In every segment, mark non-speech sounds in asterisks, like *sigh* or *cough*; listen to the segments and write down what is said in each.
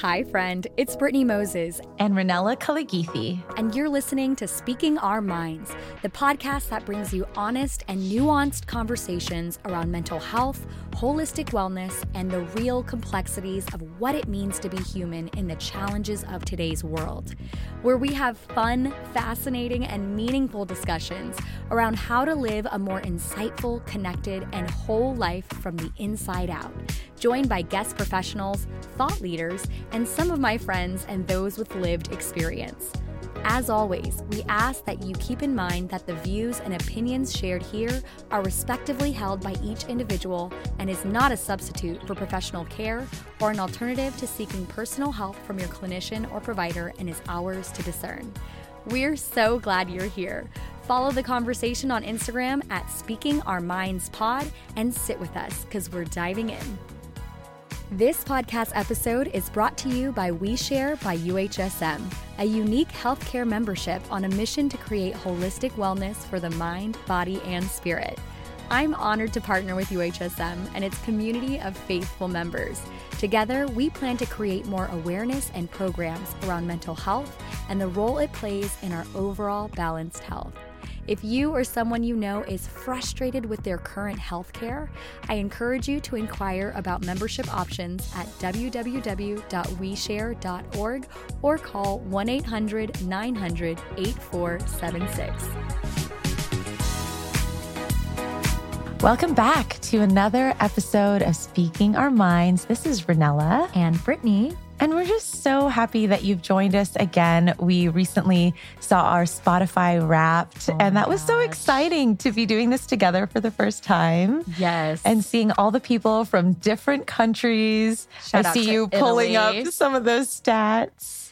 Hi, friend. It's Brittney Moses. And Ranella Kaligithi. And you're listening to Speaking Our Minds, the podcast that brings you honest and nuanced conversations around mental health, holistic wellness, and the real complexities of what it means to be human in the challenges of today's world. Where we have fun, fascinating, and meaningful discussions around how to live a more insightful, connected, and whole life from the inside out joined by guest professionals, thought leaders, and some of my friends and those with lived experience. As always, we ask that you keep in mind that the views and opinions shared here are respectively held by each individual and is not a substitute for professional care or an alternative to seeking personal help from your clinician or provider and is ours to discern. We're so glad you're here. Follow the conversation on Instagram at Speaking Our Minds Pod and sit with us because we're diving in. This podcast episode is brought to you by WeShare by UHSM, a unique healthcare membership on a mission to create holistic wellness for the mind, body, and spirit. I'm honored to partner with UHSM and its community of faithful members. Together, we plan to create more awareness and programs around mental health and the role it plays in our overall balanced health. If you or someone you know is frustrated with their current health care, I encourage you to inquire about membership options at www.weshare.org or call 1 800 900 8476. Welcome back to another episode of Speaking Our Minds. This is Ranella and Brittney. And we're just so happy that you've joined us again. We recently saw our Spotify wrapped, oh and that was so exciting to be doing this together for the first time. Yes. And seeing all the people from different countries. Shout I see you Italy. pulling up some of those stats.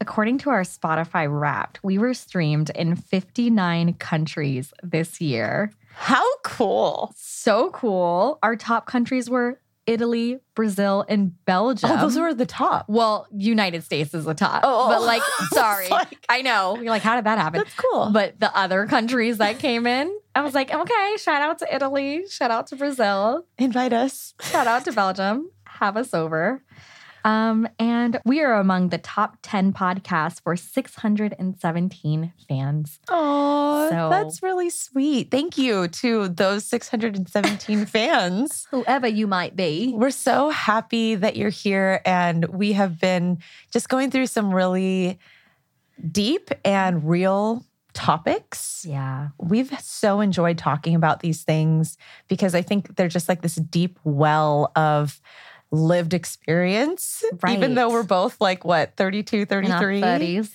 According to our Spotify wrapped, we were streamed in 59 countries this year. How cool! So cool. Our top countries were Italy, Brazil, and Belgium. Oh, those were the top. Well, United States is the top. Oh, oh but like, *laughs* sorry, like, I know. You're like, how did that happen? That's cool. But the other countries that came in, I was like, okay, shout out to Italy, shout out to Brazil, invite us, shout out to Belgium, have us over. Um, and we are among the top 10 podcasts for 617 fans. Oh, so, that's really sweet. Thank you to those 617 *laughs* fans. Whoever you might be. We're so happy that you're here. And we have been just going through some really deep and real topics. Yeah. We've so enjoyed talking about these things because I think they're just like this deep well of lived experience, right. even though we're both like what, 32, 33? 30s.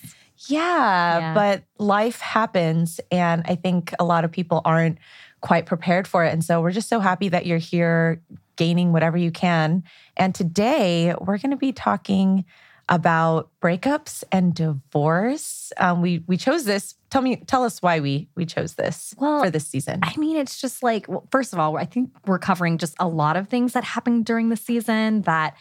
Yeah, yeah, but life happens. And I think a lot of people aren't quite prepared for it. And so we're just so happy that you're here gaining whatever you can. And today we're going to be talking about breakups and divorce. Um, we we chose this. Tell me, tell us why we we chose this well, for this season. I mean, it's just like well, first of all, I think we're covering just a lot of things that happened during the season that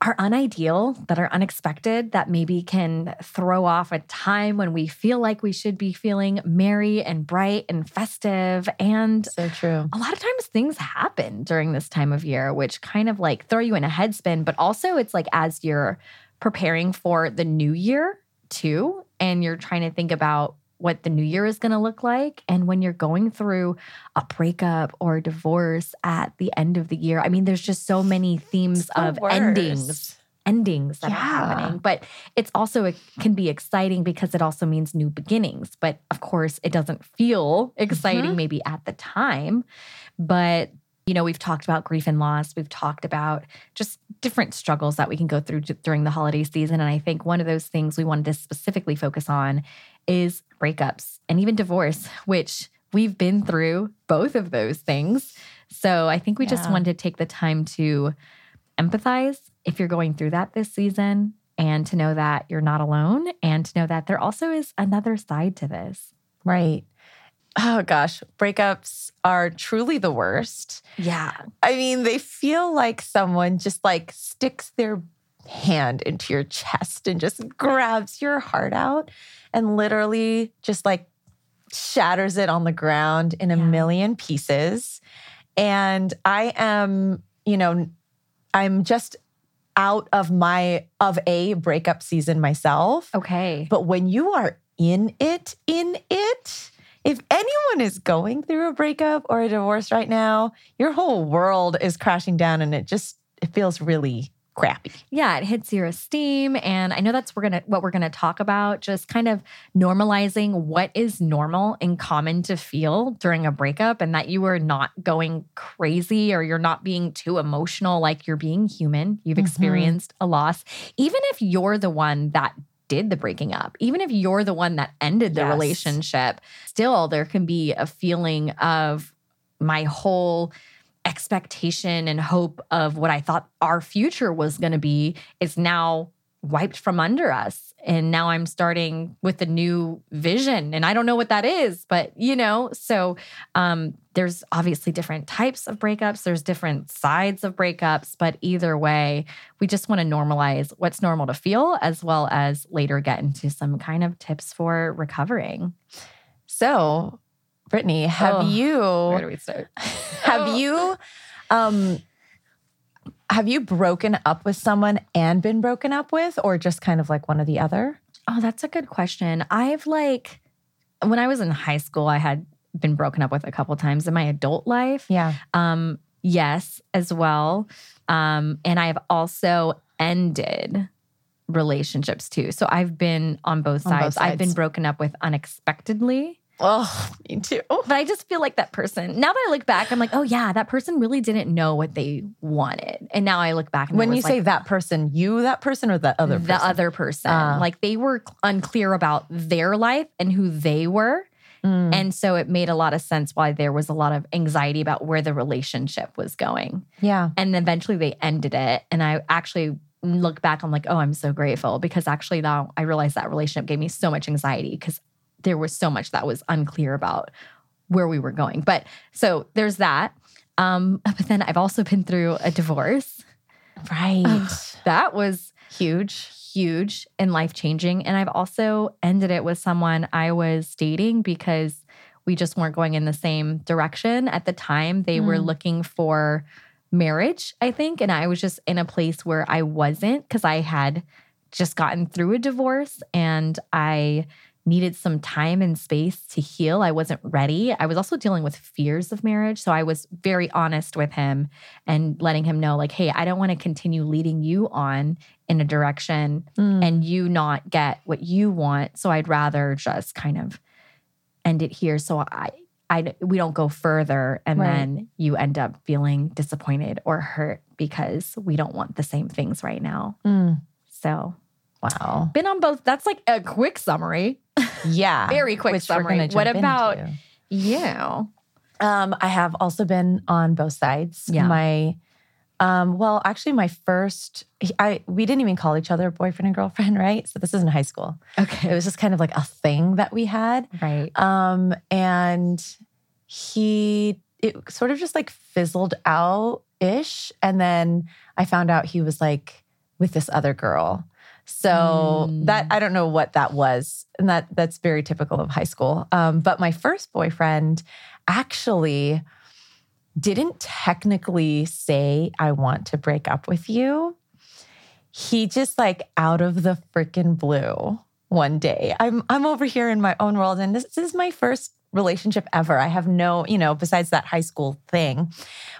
are unideal, that are unexpected, that maybe can throw off a time when we feel like we should be feeling merry and bright and festive. And so true. A lot of times things happen during this time of year, which kind of like throw you in a headspin, but also it's like as you're preparing for the new year too, and you're trying to think about what the new year is going to look like. And when you're going through a breakup or a divorce at the end of the year, I mean, there's just so many themes the of worst. endings. Endings that yeah. are happening, but it's also it can be exciting because it also means new beginnings. But of course, it doesn't feel exciting mm-hmm. maybe at the time. But you know, we've talked about grief and loss. We've talked about just different struggles that we can go through during the holiday season. And I think one of those things we wanted to specifically focus on is breakups and even divorce, which we've been through both of those things. So I think we yeah. just wanted to take the time to empathize if you're going through that this season and to know that you're not alone and to know that there also is another side to this. Right. Oh gosh, breakups are truly the worst. Yeah. I mean, they feel like someone just like sticks their hand into your chest and just grabs your heart out and literally just like shatters it on the ground in a yeah. million pieces. And I am, you know, I'm just out of my of a breakup season myself. Okay. But when you are in it, in it, if anyone is going through a breakup or a divorce right now, your whole world is crashing down and it just it feels really crappy. Yeah, it hits your esteem and I know that's we're going to what we're going to talk about just kind of normalizing what is normal and common to feel during a breakup and that you are not going crazy or you're not being too emotional like you're being human. You've mm-hmm. experienced a loss. Even if you're the one that did the breaking up, even if you're the one that ended the yes. relationship, still there can be a feeling of my whole expectation and hope of what I thought our future was going to be is now wiped from under us. And now I'm starting with a new vision. And I don't know what that is, but you know, so um, there's obviously different types of breakups, there's different sides of breakups, but either way, we just want to normalize what's normal to feel as well as later get into some kind of tips for recovering. So, Brittney, have oh, you where do we start? *laughs* have you um have you broken up with someone and been broken up with or just kind of like one or the other? Oh, that's a good question. I've like when I was in high school, I had been broken up with a couple times in my adult life. Yeah. Um yes, as well. Um and I've also ended relationships too. So I've been on both, on both sides. I've been broken up with unexpectedly Oh, me too. *laughs* But I just feel like that person. Now that I look back, I'm like, oh yeah, that person really didn't know what they wanted. And now I look back and when you like, say that person, you that person or the other person? The other person. Uh, like they were unclear about their life and who they were. Mm. And so it made a lot of sense why there was a lot of anxiety about where the relationship was going. Yeah. And eventually they ended it. And I actually look back, I'm like, oh, I'm so grateful because actually now I realize that relationship gave me so much anxiety because there was so much that was unclear about where we were going. But so there's that. Um, but then I've also been through a divorce. Right. that was huge, huge and life changing. And I've also ended it with someone I was dating because we just weren't going in the same direction. At the time, they mm. were looking for marriage, I think. And I was just in a place where I wasn't because I had just gotten through a divorce and I needed some time and space to heal. I wasn't ready. I was also dealing with fears of marriage. So I was very honest with him and letting him know, like, hey, I don't want to continue leading you on in a direction mm. and you not get what you want. So I'd rather just kind of end it here. So I, I, we don't go further and right. then you end up feeling disappointed or hurt because we don't want the same things right now. Mm. So Wow. Been on both. That's like a quick summary. Yeah. *laughs* Very quick summary. What about into. you? Um, I have also been on both sides. Yeah. My um, well, actually, my first, I we didn't even call each other boyfriend and girlfriend, *laughs* right? So this is in high school. Okay, it was just kind of like a thing that we had, right? Um, and he, it sort of just like fizzled out ish, and then I found out he was like with this other girl, so mm. that I don't know what that was, and that that's very typical of high school. Um, but my first boyfriend actually didn't technically say I want to break up with you. He just like out of the freaking blue one day. I'm I'm over here in my own world, and this, this is my first relationship ever. I have no, you know, besides that high school thing,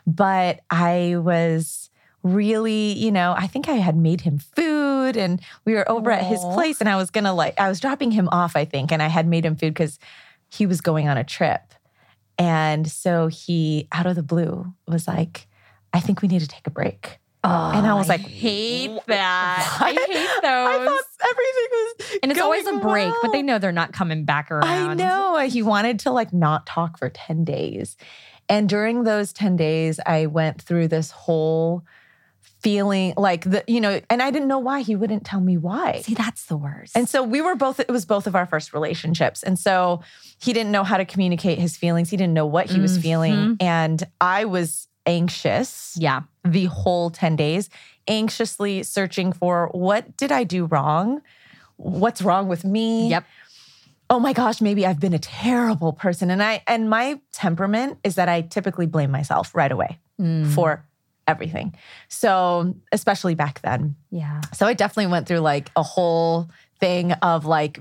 but I was really, you know, I think I had made him food and we were over Aww. at his place and I was gonna like, I was dropping him off, I think, and I had made him food because he was going on a trip. And so he, out of the blue, was like, I think we need to take a break. Oh, and I was like, *laughs* I hate that. What? I hate those. I thought everything was. And it's always a break, well. but they know they're not coming back around. I know. He wanted to like not talk for 10 days. And during those 10 days, I went through this whole feeling like the you know and i didn't know why. He wouldn't tell me why. See that's the worst. And so we were both it was both of our first relationships. And so he didn't know how to communicate his feelings. He didn't know what he mm-hmm. was feeling. And i was anxious yeah. the whole 10 days anxiously searching for what did i do wrong? What's wrong with me? Yep. Oh my gosh maybe i've been a terrible person. And i and my temperament is that i typically blame myself right away mm. for everything. So, especially back then. Yeah. So, I definitely went through like a whole thing of like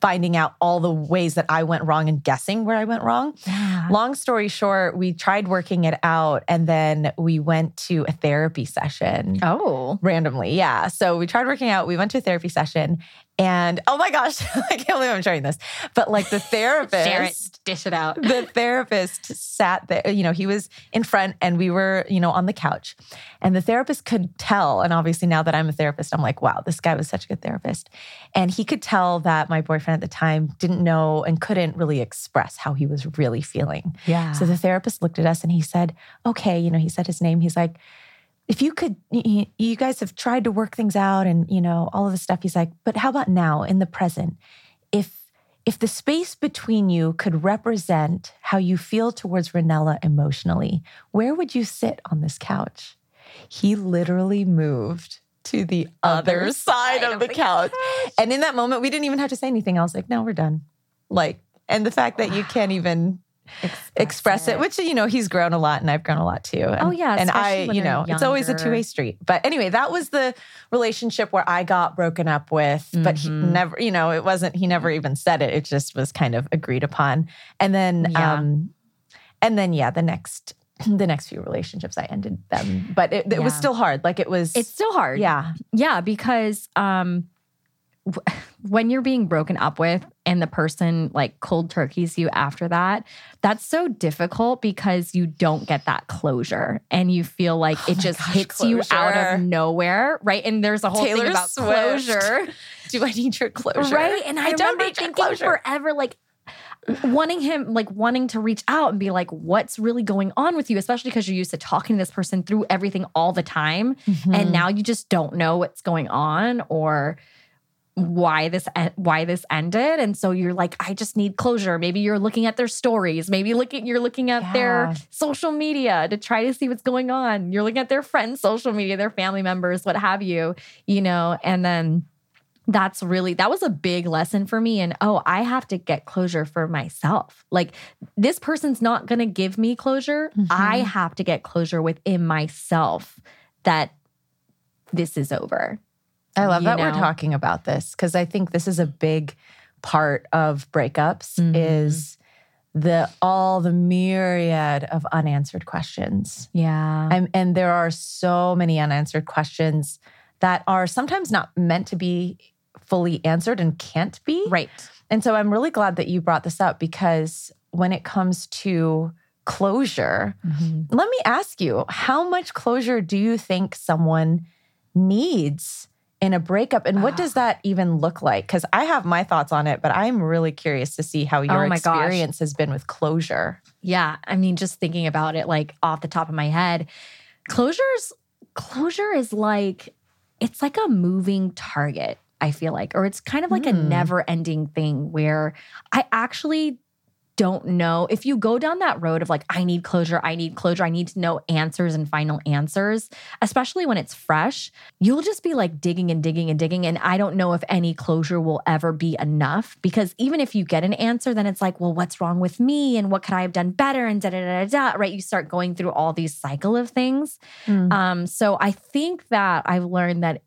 finding out all the ways that I went wrong and guessing where I went wrong. Yeah. Long story short, we tried working it out and then we went to a therapy session. Oh. Randomly. Yeah. So we tried working out, we went to a therapy session and oh my gosh, *laughs* I can't believe I'm sharing this. But like the therapist, Share it, dish it out. the therapist sat there, you know, he was in front and we were, you know, on the couch. And the therapist could tell. And obviously now that I'm a therapist, I'm like, wow, this guy was such a good therapist. And he could tell that my boyfriend at the time didn't know and couldn't really express how he was really feeling. Yeah. So the therapist looked at us and he said, okay, you know, he said his name. He's like, if you could you guys have tried to work things out and you know all of the stuff he's like but how about now in the present? If if the space between you could represent how you feel towards Ranella emotionally where would you sit on this couch? He literally moved to the other, other side, side, of, the, the couch. couch. And in that moment we didn't even have to say anything. I was like no we're done. Like and the fact that you can't even express, express it. it. which you know he's grown a lot and I've grown a lot too. And, oh yeah, and I you know it's always a two way street. But anyway, that was the relationship where I got broken up with, mm-hmm. but he mm-hmm. never you know it wasn't he never even said it. It just was kind of agreed upon. And then yeah. um and then yeah, the next *clears throat* the next few relationships I ended them, but it, it yeah. was still hard. Like it was it's still hard. Yeah, yeah, because um *laughs* when you're being broken up with and the person like cold turkeys you after that, that's so difficult because you don't get that closure and you feel like oh it just gosh, hits closure. you out of nowhere, right? And there's a whole Taylor thing about Swift. closure. *laughs* Do I need your closure? Right? And I, I remember thinking forever, like wanting him like wanting to reach out and be like what's really going on with you especially because you're used to talking to this person through everything all the time mm-hmm. and now you just don't know what's going on or why this why this ended. And so you're like I just need closure. Maybe you're looking at their stories. Maybe looking you're looking at yeah. their social media to try to see what's going on. You're looking at their friends social media their family members what have you you know? And then that's really that was a big lesson for me. And oh i have to get closure for myself. Like this person's not going to give me closure. Mm-hmm. i have to get closure within myself that this is over I love that know? we're talking about this because I think this is a big part of breakups mm-hmm. is the all the myriad of unanswered questions. Yeah. I'm, and there are so many unanswered questions that are sometimes not meant to be fully answered and can't be. Right. And so I'm really glad that you brought this up because when it comes to closure, mm-hmm. let me ask you, how much closure do you think someone needs in a breakup and what does ah. that even look like because i have my thoughts on it but i'm really curious to see how your oh experience gosh. has been with closure yeah i mean just thinking about it like off the top of my head closures closure is like it's like a moving target i feel like or it's kind of like mm. a hmm. never ending thing where i actually don't know. If you go down that road of like i need closure i need closure i need to know answers and final answers especially when it's fresh you'll just be like digging and digging and digging. And i don't know if any closure will ever be enough because even if you get an answer then it's like well what's wrong with me? And what could i have done better? And da da da da right? You start going through all these cycle of things. Mm. um so i think that i've learned that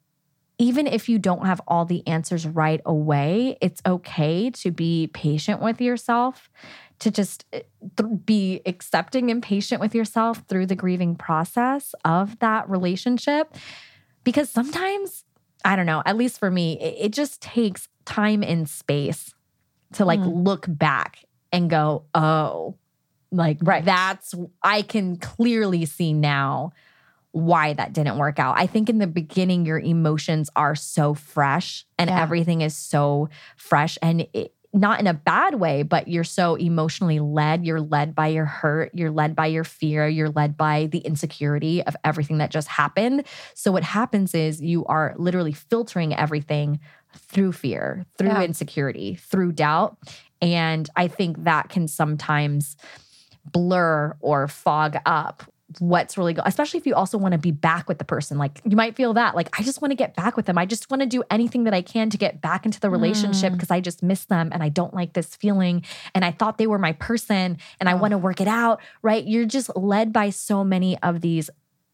even if you don't have all the answers right away, it's okay to be patient with yourself, to just eh, be accepting and patient with yourself through the grieving process of that relationship. Because sometimes, I don't know, at least for me, it, it just takes time and space to like mm. look back and go, oh, like right. that's, I can clearly see now why that didn't work out. I think in the beginning, your emotions are so fresh and yeah. everything is so fresh. And it, not in a bad way, but you're so emotionally led. You're led by your hurt. You're led by your fear. You're led by the insecurity of everything that just happened. So, what happens is you are literally filtering everything through fear, through yeah. insecurity, through doubt. And I think that can sometimes blur or fog up what's really good, especially if you also want to be back with the person. Like you might feel that, like, I just want to get back with them. I just want to do anything that I can to get back into the relationship because mm. I just miss them and I don't like this feeling. And I thought they were my person and I want to work it out, right? You're just led by so many of these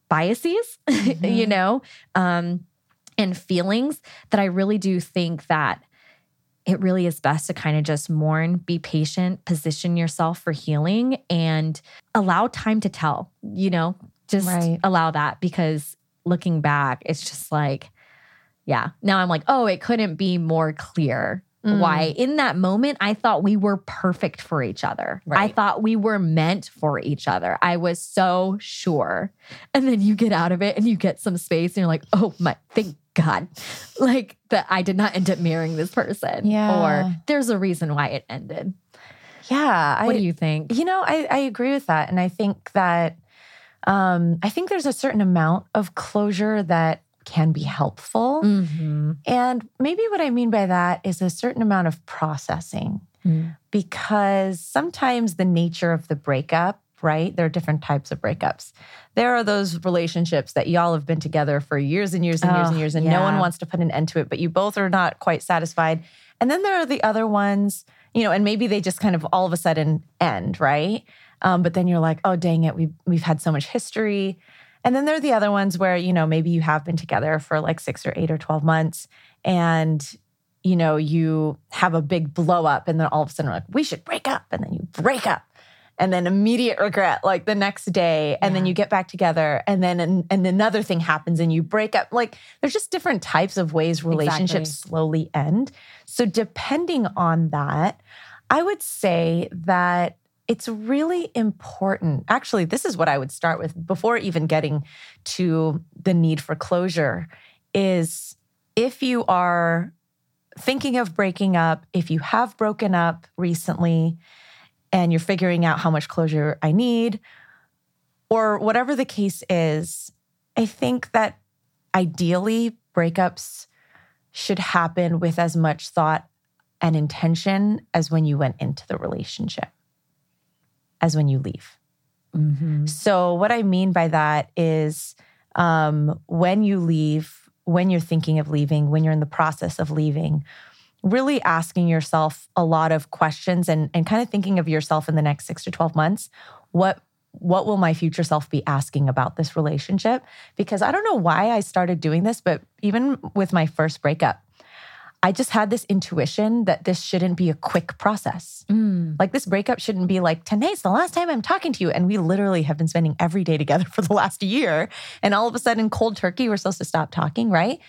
biases, *laughs* mm-hmm. you know, um, and feelings that I really do think that it really is best to kind of just mourn, be patient, position yourself for healing, and allow time to tell, you know, just right. allow that because looking back, it's just like, yeah. Now I'm like, oh, it couldn't be more clear Mm. Why in that moment, I thought we were perfect for each other. Right. I thought we were meant for each other. I was so sure. And then you get out of it and you get some space and you're like, oh my, thank God. Like that I did not end up marrying this person. Yeah. Or there's a reason why it ended. Yeah. What I, do you think? You know, I, I agree with that. And I think that um, I think there's a certain amount of closure that can be helpful. Mm-hmm. And maybe what I mean by that is a certain amount of processing mm. because sometimes the nature of the breakup, right? There are different types of breakups. There are those relationships that y'all have been together for years and years and oh, years and years, and yeah. no one wants to put an end to it, but you both are not quite satisfied. And then there are the other ones, you know, and maybe they just kind of all of a sudden end, right? Um, but then you're like, oh, dang it, we've, we've had so much history. And then there are the other ones where, you know, maybe you have been together for like six or eight or 12 months and, you know, you have a big blow up and then all of a sudden like, we should break up. And then you break up and then immediate regret like the next day and yeah. then you get back together and then and, and, another thing happens and you break up like there's just different types of ways relationships exactly. slowly end so depending on that i would say that it's really important. Actually, this is what I would start with before even getting to the need for closure is if you are thinking of breaking up, if you have broken up recently and you're figuring out how much closure I need or whatever the case is, I think that ideally breakups should happen with as much thought and intention as when you went into the relationship as when you leave. Mm-hmm. So, what I mean by that is um, when you leave, when you're thinking of leaving, when you're in the process of leaving, really asking yourself a lot of questions and, and kind of thinking of yourself in the next six to 12 months. What what will my future self be asking about this relationship? Because I don't know why I started doing this, but even with my first breakup, I just had this intuition that this shouldn't be a quick process. Mm. Like this breakup shouldn't be like, today's the last time I'm talking to you. And we literally have been spending every day together *laughs* for the last year. And all of a sudden, cold turkey, we're supposed to stop talking, right?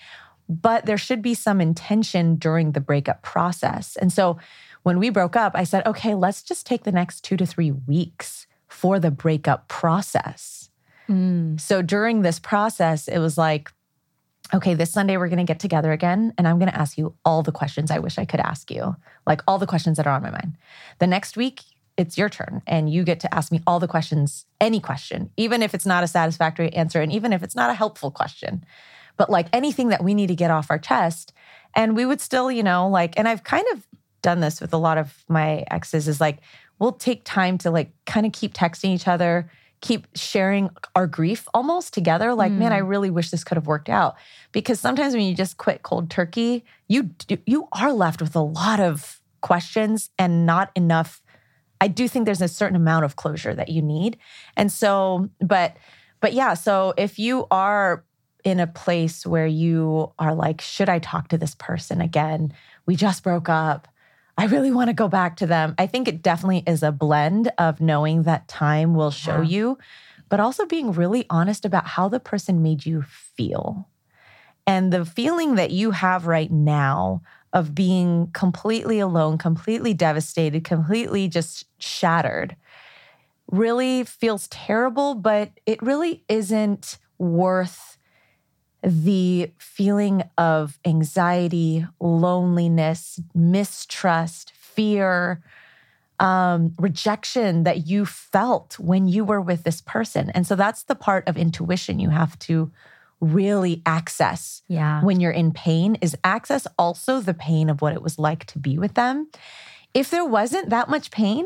But there should be some intention during the breakup process. And so when we broke up, I said, okay, let's just take the next two to three weeks for the breakup process. Mm. So during this process, it was like, okay, this Sunday we're going to get together again and I'm going to ask you all the questions I wish I could ask you, like all the questions that are on my mind. The next week, it's your turn and you get to ask me all the questions, any question, even if it's not a satisfactory answer and even if it's not a helpful question. But like anything that we need to get off our chest. And we would still, you know, like, and I've kind of done this with a lot of my exes is like, we'll take time to like kind of keep texting each other keep sharing our grief almost together like mm. man i hmm. really wish this could have worked out because sometimes when you just quit cold turkey you you are left with a lot of questions and not enough i do think there's a certain amount of closure that you need and so but but yeah so if you are in a place where you are like should i talk to this person again we just broke up I really want to go back to them. I think it definitely is a blend of knowing that time will show yeah. you, but also being really honest about how the person made you feel. And the feeling that you have right now of being completely alone, completely devastated, completely just shattered really feels terrible, but it really isn't worth the feeling of anxiety, loneliness, mistrust, fear, um, rejection that you felt when you were with this person. And so that's the part of intuition you have to really access yeah. when you're in pain is access also the pain of what it was like to be with them. If there wasn't that much pain,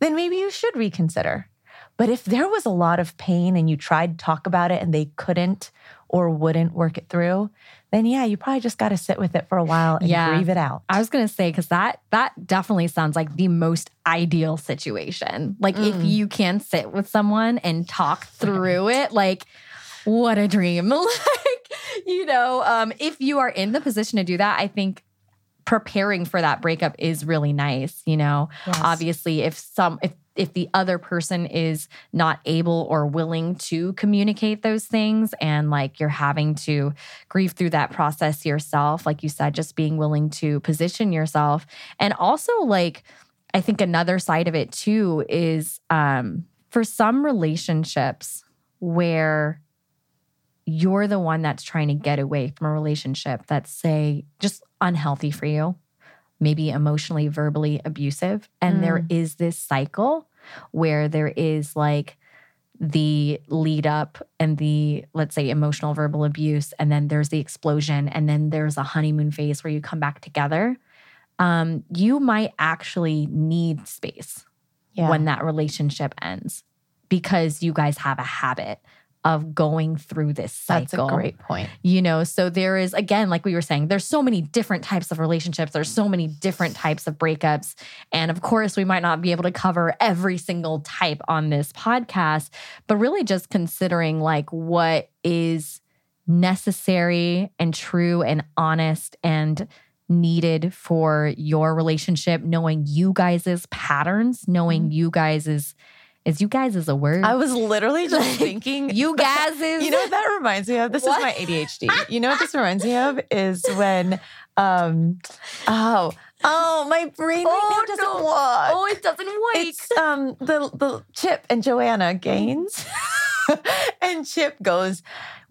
then maybe you should reconsider. But if there was a lot of pain and you tried to talk about it and they couldn't or wouldn't work it through, then yeah, you probably just got to sit with it for a while and yeah. grieve it out. I was going to say cuz that that definitely sounds like the most ideal situation. Like mm. if you can sit with someone and talk through it, like what a dream. *laughs* like, you know, um, if you are in the position to do that, I think preparing for that breakup is really nice you know yes. obviously if some if if the other person is not able or willing to communicate those things and like you're having to grieve through that process yourself like you said just being willing to position yourself. And also like i think another side of it too is um for some relationships where you're the one that's trying to get away from a relationship that's say just unhealthy for you maybe emotionally, verbally abusive. And mm. there is this cycle where there is like the lead up and the, let's say, emotional, verbal abuse. And then there's the explosion. And then there's a honeymoon phase where you come back together. Um, you might actually need space yeah. when that relationship ends because you guys have a habit of going through this cycle. That's a great point. You know, so there is, again, like we were saying, there's so many different types of relationships, there's so many different types of breakups. And of course, we might not be able to cover every single type on this podcast, but really just considering like what is necessary and true and honest and needed for your relationship, knowing you guys's patterns, knowing mm-hmm. you guys' Is you guys is a word? I was literally just *laughs* like, thinking you *laughs* guys is. You know what that reminds me of? This what? is my ADHD. You know what this reminds me of is when um oh oh my brain right oh, doesn't no. work. Oh, it doesn't work. It's um the the Chip and Joanna Gaines. *laughs* and Chip goes,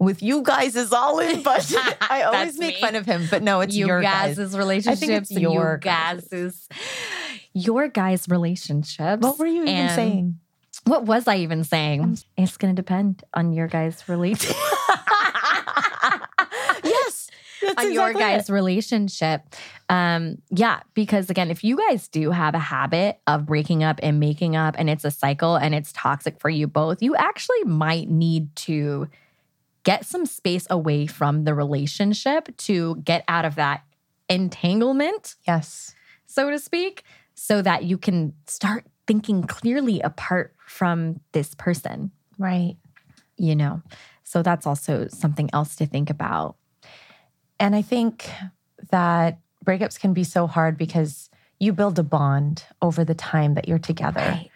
with you guys is all in budget. I always make me. fun of him, but no, it's you your guys' guys' relationship. I think it's your guys' your guys' relationship. What were you even saying? What was I even saying? It's going to depend on your guys' relationship. *laughs* yes. on exactly your guys' it. relationship. Um, yeah, because again, if you guys do have a habit of breaking up and making up and it's a cycle and it's toxic for you both, you actually might need to get some space away from the relationship to get out of that entanglement. Yes. So to speak, so that you can start thinking clearly apart from this person. Right. You know, so that's also something else to think about. And I think that breakups can be so hard because you build a bond over the time that you're together. Right.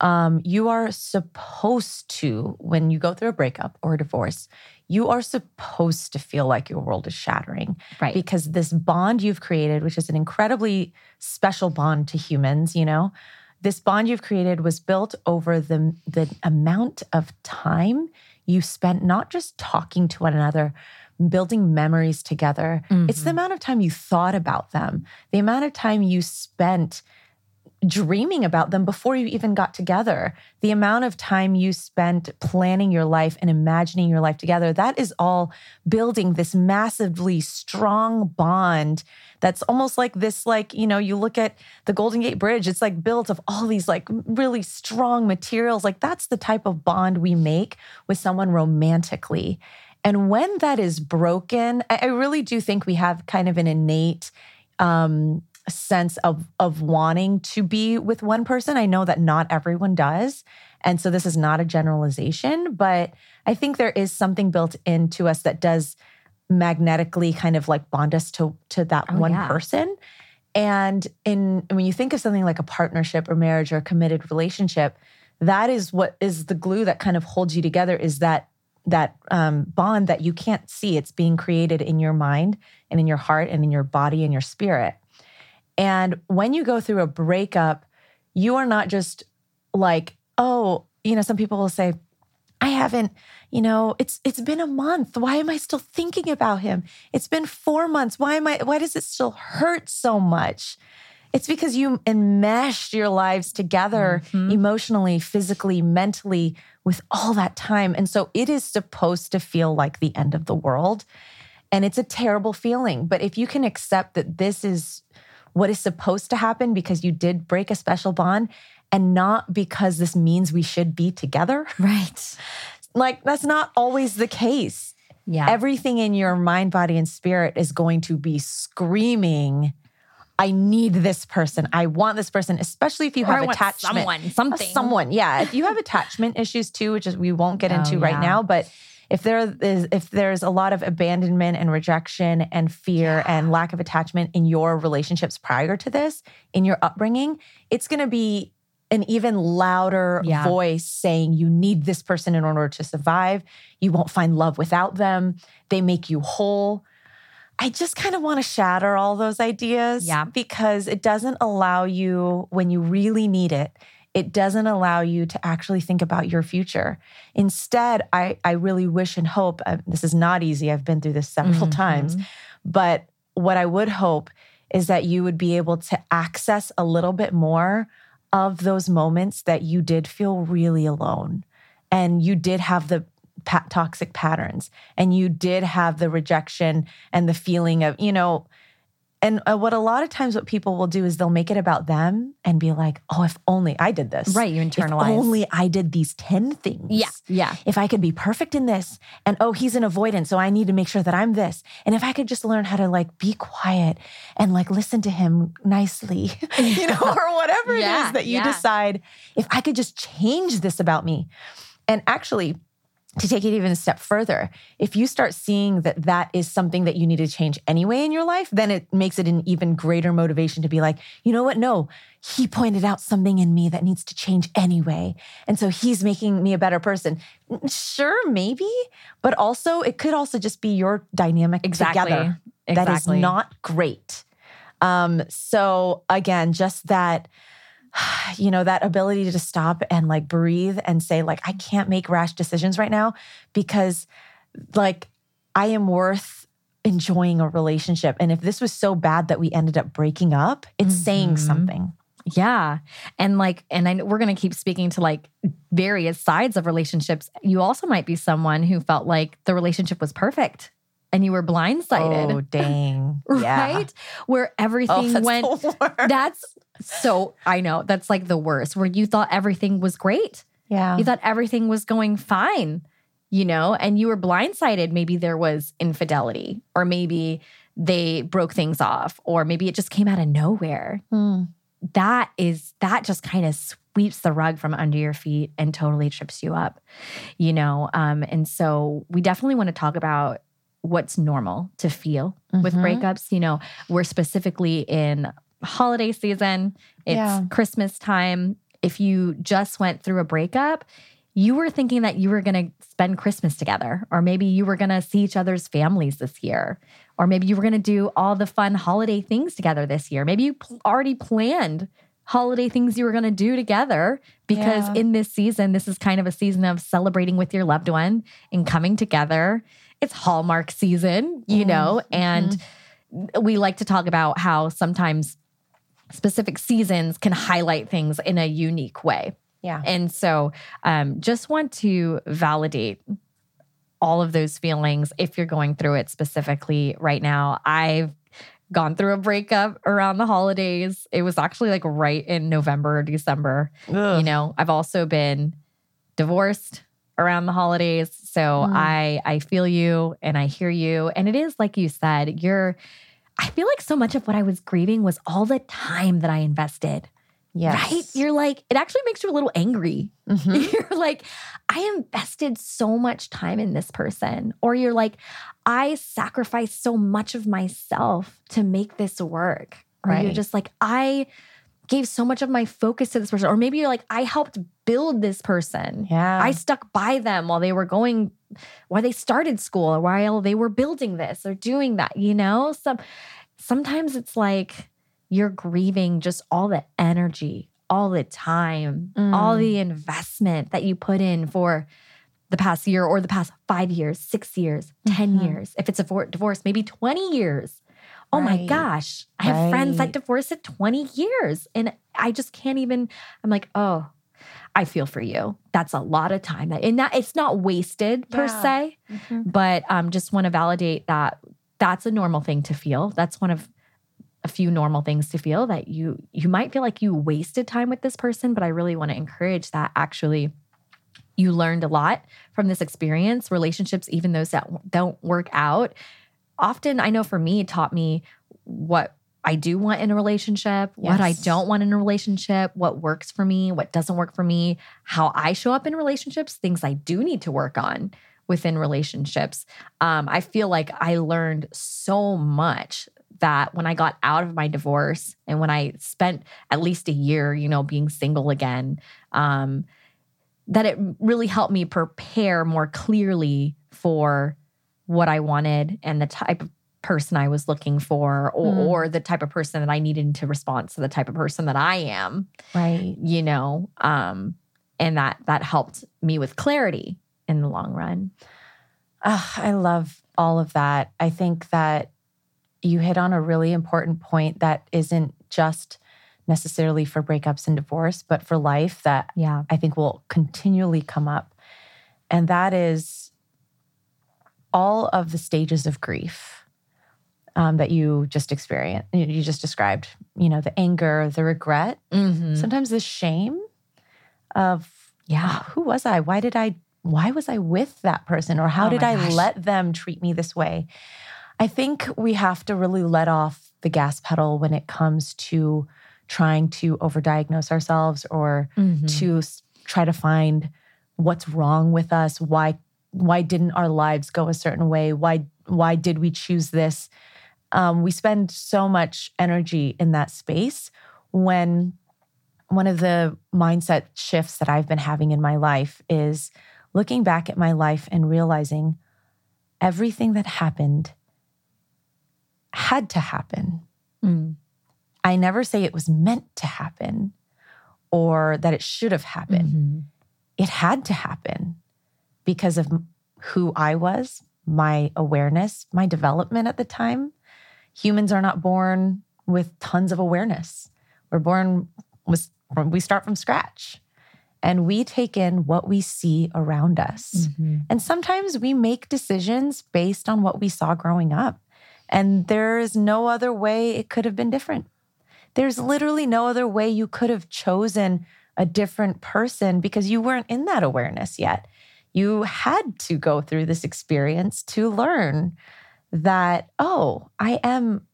Um, you are supposed to, when you go through a breakup or a divorce, you are supposed to feel like your world is shattering. Right. Because this bond you've created, which is an incredibly special bond to humans, you know, this bond you've created was built over the, the amount of time you spent not just talking to one another, building memories together. Mm-hmm. It's the mm-hmm. amount of time you thought about them, the amount of time you spent dreaming about them before you even got together. The amount of time you spent planning your life and imagining your life together, that is all building this massively strong bond that's almost like this like, you know, you look at the Golden Gate Bridge, it's like built of all these like really strong materials. Like that's the type of bond we make with someone romantically. And when that is broken, I really do think we have kind of an innate um sense of of wanting to be with one person. I know that not everyone does. And so this is not a generalization, but I think there is something built into us that does magnetically kind of like bond us to to that oh, one yeah. person. And in when you think of something like a partnership or marriage or a committed relationship, that is what is the glue that kind of holds you together is that that um, bond that you can't see. It's being created in your mind and in your heart and in your body and your spirit. And when you go through a breakup, you are not just like, oh, you know, some people will say, I haven't, you know, it's it's been a month. Why am I still thinking about him? It's been 4 months. Why am I why does it still hurt so much? It's because you enmeshed your lives together mm-hmm. emotionally, physically, mentally with all that time. And so it is supposed to feel like the end of the world. And it's a terrible feeling. But if you can accept that this is what is supposed to happen because you did break a special bond and not because this means we should be together. *laughs* Right. Like that's not always the case. Yeah. Everything in your mind, body, and spirit is going to be screaming, I need this person. I want this person, especially if you or have attachment. Someone, something. Someone. Yeah. if you have *laughs* attachment issues too, which is we won't get oh, into yeah. right now, but if there is if there's a lot of abandonment and rejection and fear yeah. and lack of attachment in your relationships prior to this, in your upbringing, it's going to be an even louder yeah. voice saying you need this person in order to survive. You won't find love without them. They make you whole. I just kind of want to shatter all those ideas yeah. because it doesn't allow you when you really need it. It doesn't allow you to actually think about your future. Instead, I, I really wish and hope uh, this is not easy. I've been through this several mm-hmm. times. But what I would hope is that you would be able to access a little bit more of those moments that you did feel really alone and you did have the toxic patterns and you did have the rejection and the feeling of, you know, and uh, what a lot of times what people will do is they'll make it about them and be like, "Oh, if only I did this." Right, you internalize. If only I did these 10 things. Yeah. Yeah. If I could be perfect in this and oh, he's an avoidant, so I need to make sure that I'm this. And if I could just learn how to like be quiet and like listen to him nicely, *laughs* you know, or whatever yeah, it is that you yeah. decide, if I could just change this about me. And actually, to take it even a step further, if you start seeing that that is something that you need to change anyway in your life, then it makes it an even greater motivation to be like, you know what? No, he pointed out something in me that needs to change anyway. And so he's making me a better person. Sure, maybe, but also it could also just be your dynamic exactly. together. Exactly. That is not great. Um, so again, just that *sighs* you know, that ability to stop and like breathe and say, like, I can't make rash decisions right now because, like, I am worth enjoying a relationship. And if this was so bad that we ended up breaking up, it's mm-hmm. saying something. Yeah. And like, and I, we're going to keep speaking to like various sides of relationships. You also might be someone who felt like the relationship was perfect and you were blindsided. Oh, dang. *laughs* right? Yeah. Where everything oh, went. That's so, I know that's like the worst, where you thought everything was great. Yeah. You thought everything was going fine, you know, and you were blindsided. Maybe there was infidelity, or maybe they broke things off, or maybe it just came out of nowhere. Hmm. That is, that just kind of sweeps the rug from under your feet and totally trips you up, you know? Um, and so we definitely want to talk about what's normal to feel mm-hmm. with breakups. You know, we're specifically in holiday season, it's yeah. Christmas time. If you just went through a breakup, you were thinking that you were going to spend Christmas together, or maybe you were going to see each other's families this year, or maybe you were going to do all the fun holiday things together this year. Maybe you pl- already planned holiday things you were going to do together because yeah. in this season, this is kind of a season of celebrating with your loved one and coming together it's Hallmark season, you mm-hmm. know, and mm-hmm. we like to talk about how sometimes specific seasons can highlight things in a unique way. Yeah. And so um, just want to validate all of those feelings if you're going through it specifically right now. I've gone through a breakup around the holidays. It was actually like right in November or December. Ugh. You know, I've also been divorced around the holidays. So mm. I I feel you and I hear you. And it is like you said, you're I feel like so much of what I was grieving was all the time that I invested. Yes. Right? You're like, it actually makes you a little angry. Mm-hmm. *laughs* You're like, I invested so much time in this person. Or you're like, I sacrificed so much of myself to make this work. Or right. you're just like, I gave so much of my focus to this person. Or maybe you're like, I helped build this person. Yeah. I stuck by them while they were going, while they started school, or while they were building this or doing that, you know? Some sometimes it's like you're grieving just all the energy, all the time, mm. all the investment that you put in for the past year or the past five years, six years, 10 mm-hmm. years. If it's a divorce, maybe 20 years. Oh right. my gosh. I have right. friends that divorced at 20 years and I just can't even, I'm like, oh, I feel for you. That's a lot of time. And that it's not wasted per se, mm-hmm. but um, just want to validate that that's a normal thing to feel. That's one of a few normal things to feel that you you might feel like you wasted time with this person, but I really want to encourage that actually you learned a lot from this experience. Relationships, even those that don't work out, often I know for me taught me what I do want in a relationship, yes. what I don't want in a relationship, what works for me, what doesn't work for me, how I show up in relationships, things I do need to work on, within relationships. Um, I feel like I learned so much that when I got out of my divorce and when I spent at least a year, you know, being single again, um, that it really helped me prepare more clearly for what I wanted and the type of person I was looking for or, mm. or the type of person that I needed to respond to the type of person that I am. Right. You know, um, and that that helped me with clarity in the long run. Oh, I love all of that. I think that you hit on a really important point that isn't just necessarily for breakups and divorce, but for life that yeah. I think will continually come up. And that is all of the stages of grief um, that you just experienced, you just described, you know, the anger, the regret, mm-hmm. sometimes the shame of, yeah, who was I? Why did I, why was I with that person? Or how oh did I gosh. let them treat me this way? I think we have to really let off the gas pedal when it comes to trying to overdiagnose ourselves or mm-hmm. to try to find what's wrong with us why why didn't our lives go a certain way why why did we choose this um, we spend so much energy in that space when one of the mindset shifts that i've been having in my life is looking back at my life and realizing everything that happened had to happen mm. I never say it was meant to happen or that it should have happened. Mm-hmm. It had to happen because of who I was, my awareness, my development at the time. Humans are not born with tons of awareness. We're born with, we start from scratch and we take in what we see around us. Mm-hmm. And sometimes we make decisions based on what we saw growing up. And there is no other way it could have been different. There's literally no other way you could have chosen a different person because you weren't in that awareness yet. You had to go through this experience to learn that, oh, I am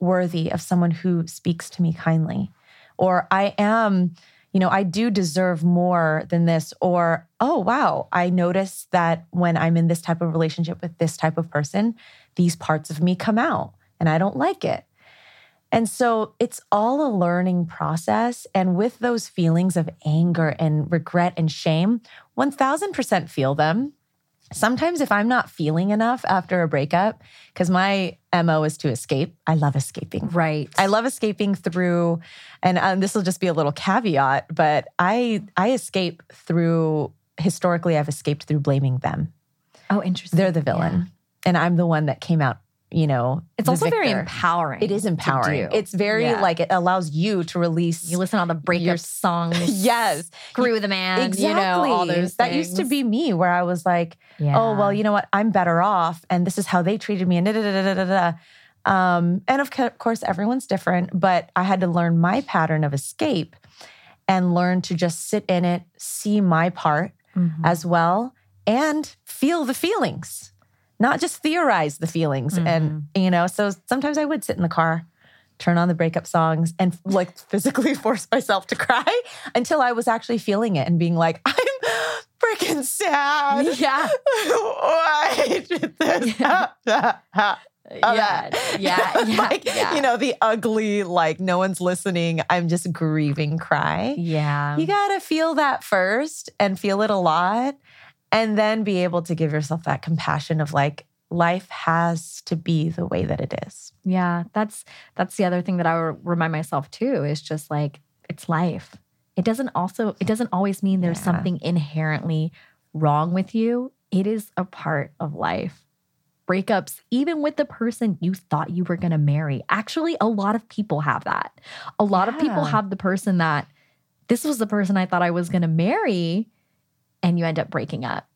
worthy of someone who speaks to me kindly, or I am, you know, I do deserve more than this, or, oh, wow, I notice that when I'm in this type of relationship with this type of person, these parts of me come out and I don't like it. And so it's all a learning process. And with those feelings of anger and regret and shame, 1000% feel them. Sometimes, if I'm not feeling enough after a breakup, because my MO is to escape, I love escaping. Right. I love escaping through, and um, this will just be a little caveat, but I I escape through historically, I've escaped through blaming them. Oh, interesting. They're the villain. Yeah. And I'm the one that came out you know, it's also victor. very empowering. It is empowering. It's very yeah. like it allows you to release. You listen to all the breakup your, songs. *laughs* yes, screw the man. Exactly. You know, all those. That used to be me, where I was like, yeah. oh well, you know what? I'm better off, and this is how they treated me, and da da da da da da. Um, and of course, everyone's different, but I had to learn my pattern of escape and learn to just sit in it, see my part mm-hmm. as well, and feel the feelings not just theorize the feelings. Mm-hmm. And, you know, so sometimes I would sit in the car, turn on the breakup songs, and *laughs* like physically *laughs* force myself to cry until I was actually feeling it and being like, *laughs* I'm freaking sad. Yeah. Why did this yeah. yeah, yeah, yeah, like, yeah. You know, the ugly, like, no one's listening. I'm just grieving cry. Yeah. You got to feel that first and feel it a lot and then be able to give yourself that compassion of like life has to be the way that it is. Yeah that's that's the other thing that i would remind myself too is just like it's life. It doesn't also it doesn't always mean there's yeah. something inherently wrong with you. It is a part of life. Breakups even with the person you thought you were going to marry actually a lot of people have that. A lot yeah. of people have the person that this was the person i thought i was going to marry and you end up breaking up.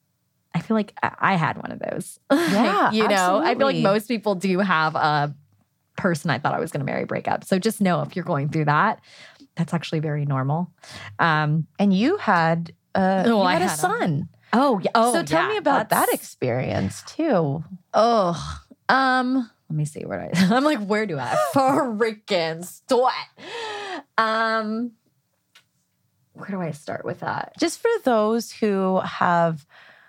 I feel like I had one of those. *laughs* Yeah. you know, absolutely. I feel like most people do have a person I thought I was going to marry break up. So just know if you're going through that, that's actually very normal. Um, and you had, uh, oh, you had, had a son. A, oh, yeah. Oh, so tell yeah, me about that experience too. Oh, um, let me see where do I. *laughs* I'm like, where do I *laughs* freaking start? Um, where do I start with that? Just for those who have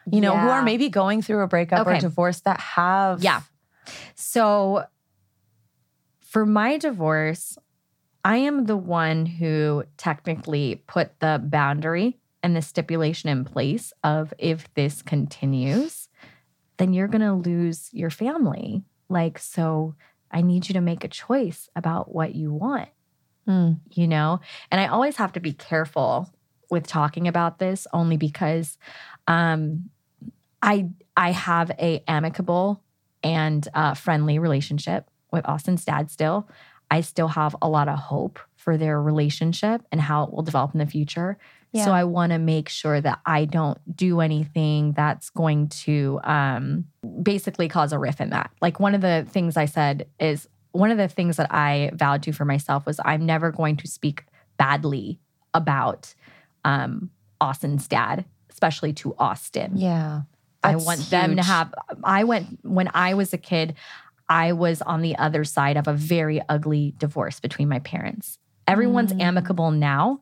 you know, yeah. who are maybe going through a breakup okay. or divorce that have. Yeah. So for my divorce, I am the one who technically put the boundary and the stipulation in place of if this continues, then you're going to lose your family. Like, so I need you to make a choice about what you want, mm. you know? And I always have to be careful with talking about this only because um, I I have a amicable and uh, friendly relationship with Austin's dad still. I still have a lot of hope for their relationship and how it will develop in the future. Yeah. So I want to make sure that I don't do anything that's going to um, basically cause a riff in that. Like one of the things I said is one of the things that I vowed to for myself was I'm never going to speak badly about um, Austin's dad, especially to Austin. Yeah. I want huge. them to have. I went when I was a kid. I was on the other side of a very ugly divorce between my parents. Everyone's mm. amicable now,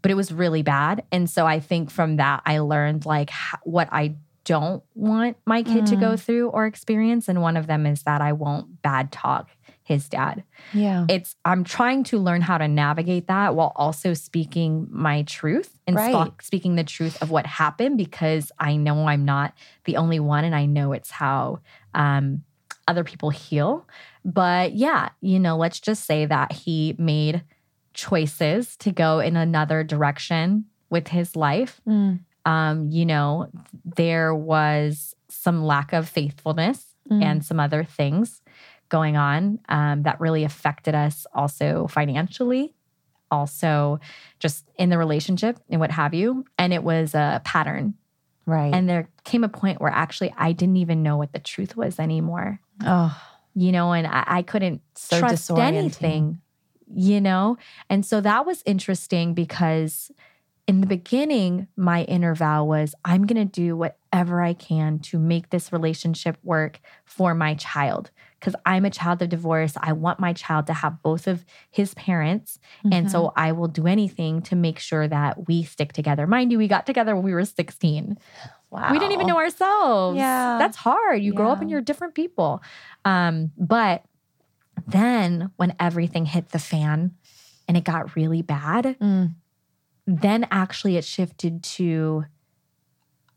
but it was really bad. And so I think from that, I learned like what I don't want my kid mm. to go mm. through or experience. And one of them is that I won't bad talk his dad. Yeah. It's I'm trying to learn how to navigate that while also speaking my truth and right. sp- speaking the truth of what happened because I know I'm not the only one and I know it's how um, other people heal. But yeah, you know, let's just say that he made choices to go in another direction with his life. Mm. Um, you know, there was some lack of faithfulness mm. and some other things going on um, that really affected us also financially, also just in the relationship and what have you. And it was a pattern. Right. And there came a point where actually I didn't even know what the truth was anymore. Oh. You know, and I, I couldn't so trust anything you know? And so that was interesting because in the beginning, my inner vow was I'm going to do whatever I can to make this relationship work for my child. Because I'm a child of divorce. I want my child to have both of his parents. Mm-hmm. And so mm-hmm. I will do anything to make sure that we stick together. Mind you, we got together when we were 16. Wow. We didn't even know ourselves. Yeah. That's hard. You yeah. grow up and you're different people. Um, but then, when everything hit the fan and it got really bad, mm. then actually it shifted to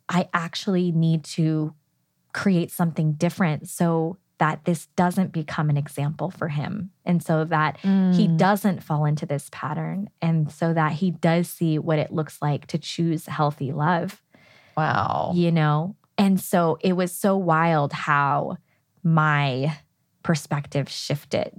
I actually need to create something different so that this doesn't become an example for him. And so that mm. he doesn't fall into this pattern. And so that he does see what it looks like to choose healthy love. Wow. You know? And so it was so wild how my perspective shifted.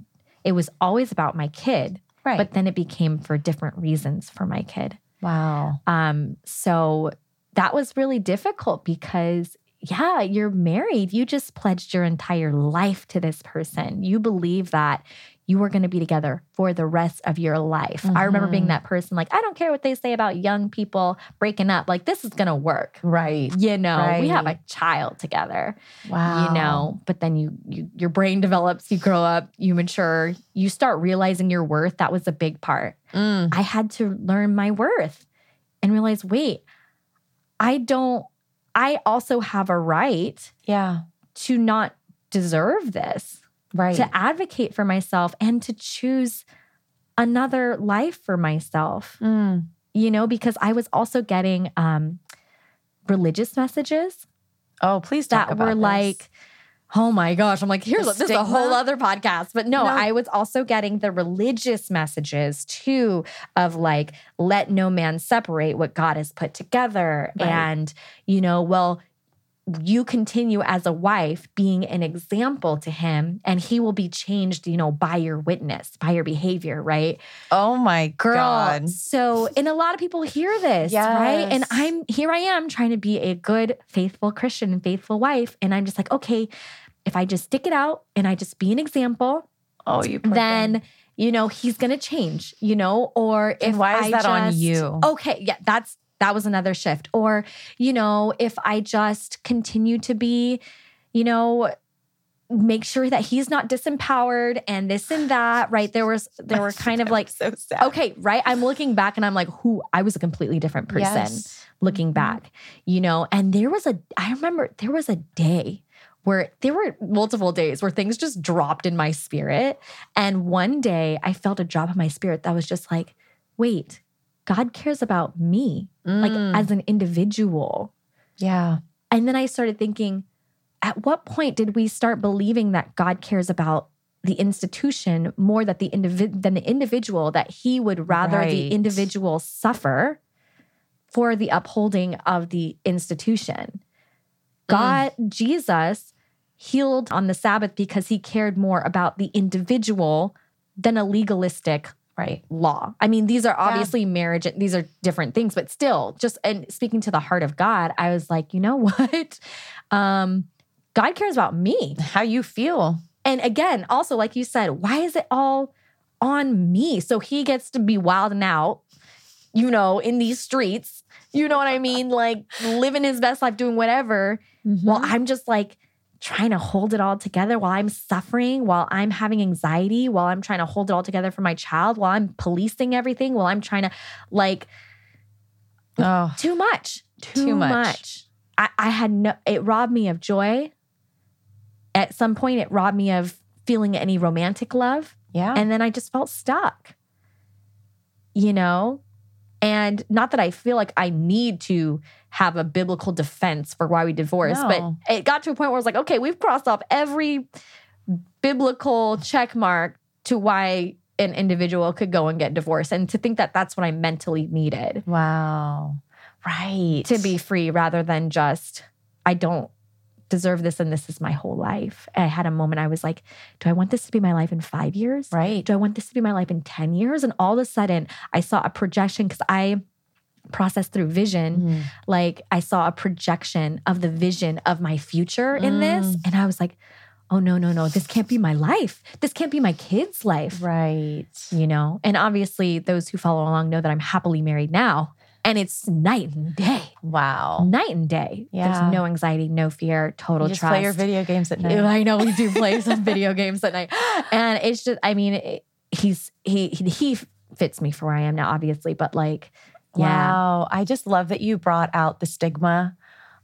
It was always about my kid, right. but then it became for different reasons for my kid. Wow. Um, so that was really difficult because yeah, you're married. You just pledged your entire life to this person. You believe that you were going to be together for the rest of your life. Mm-hmm. I remember being mm-hmm. that person, like, I don't care what they say about young people breaking up. Like, this is going to work. Right. You know, right. we have a child together. Wow. You know, but then you, you, your brain develops, you grow up, you mature, you start realizing your worth. That was a big part. Mm. I had to learn my worth and realize, wait, I don't, I also have a right. Yeah. To not deserve this right. to advocate for myself and to choose another life for myself. Mm. You know, because I was also getting um, religious messages. Oh, please that were this. like, oh my gosh! I'm like, here's a, this is a whole other podcast. But no, no, I was also getting the religious messages too of like, let no man separate what God has put together, right. and you know, well, you continue as a wife being an example to him and he will be changed you know by your witness by your behavior right oh my Girl, god so and a lot of people hear this yes. right and i'm here i am trying to be a good faithful christian and faithful wife and i'm just like okay if i just stick it out and i just be an example oh you then thing. you know he's gonna change you know or if why is I that just, on you okay yeah that's that was another shift. Or, you know, if I just continue to be, you know, make sure that he's not disempowered and this and that, right? There was there were *laughs* kind of like so. Okay, right? I'm looking back and I'm like, who I was a completely different person yes. looking mm-hmm. back, you know? And there was a I remember there was a day where there were multiple days where things just dropped in my spirit. And one day I felt a drop in my spirit that was just like, wait, God cares about me, mm. like as an individual. Yeah. And then I started thinking, at what point did we start believing that God cares about the institution more that the individ- than the individual that he would rather right. the individual suffer for the upholding of the institution. God, mm. Jesus healed on the Sabbath because he cared more about the individual than a legalistic right law. I mean, these are obviously yeah. marriage, these are different things, but still, just and speaking to the heart of God, I was like, you know *laughs* what? Um, God cares about me. *laughs* How you feel. And again, also, like you said, why is it all on me? So he gets to be wild and out, you know, in these streets. You know what I mean? Like living his best life, doing whatever. Mm-hmm. While I'm just like trying to hold it all together, while I'm suffering, while I'm having anxiety, while I'm trying to hold it all together for my child, while I'm policing everything, while I'm trying to like, oh, too much, too, too much. much. I, I had no, it robbed me of joy at some point it robbed me of feeling any romantic love. Yeah. And then I just felt stuck. You know? And not that I feel like I need to have a biblical defense for why we divorced, no. but it got to a point where I was like, okay, we've crossed off every biblical check mark to why an individual could go and get divorced. And to think that that's what I mentally needed. Wow. Right. To be free rather than just, I don't deserve this and this is my whole life. I had a moment I was like, do I want this to be my life in five years? Right. Do I want this to be my life in 10 years? And all of a sudden I saw a projection because I process through vision. Mm. Like I saw a projection of the vision of my future in mm. this. And I was like, oh no, no, no, this can't be my life. This can't be my kids' life. Right. You know, and obviously those who follow along know that I'm happily married now and it's night and day. Wow. Night and day. Yeah. There's no anxiety, no fear, total you just trust. play your video games at night. I know we do play *laughs* some video games at night. And it's just, I mean, it, he's, he, he fits me for where I am now, obviously, but like, yeah. Wow. I just love that you brought out the stigma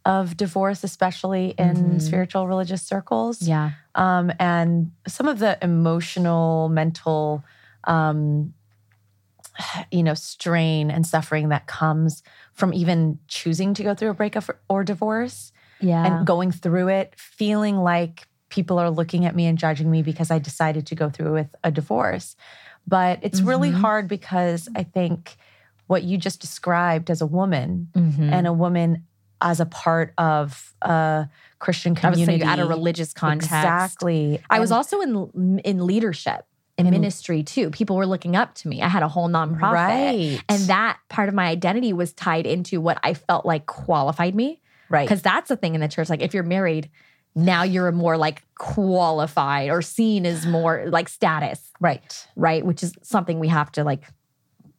of divorce, especially in mm-hmm. spiritual religious circles. Yeah. Um, and some of the emotional, mental, um, *sighs* you know, strain and suffering that comes from even choosing to go through a breakup or divorce. Yeah. And going through it, feeling like people are looking at me and judging me because I decided to go through with a divorce. But it's mm-hmm. really hard because I think what you just described as a woman mm-hmm. and a woman as a part of a Christian community at a religious context. Exactly. I and was also in in leadership in, ministry too. People were looking up to me. I had a whole nonprofit. Right. And that part of my identity was tied into what I felt like qualified me. Right. Because that's the thing in the church. Like if you're married, now you're more like qualified or seen as more like status. Right. Right. Which is something we have to like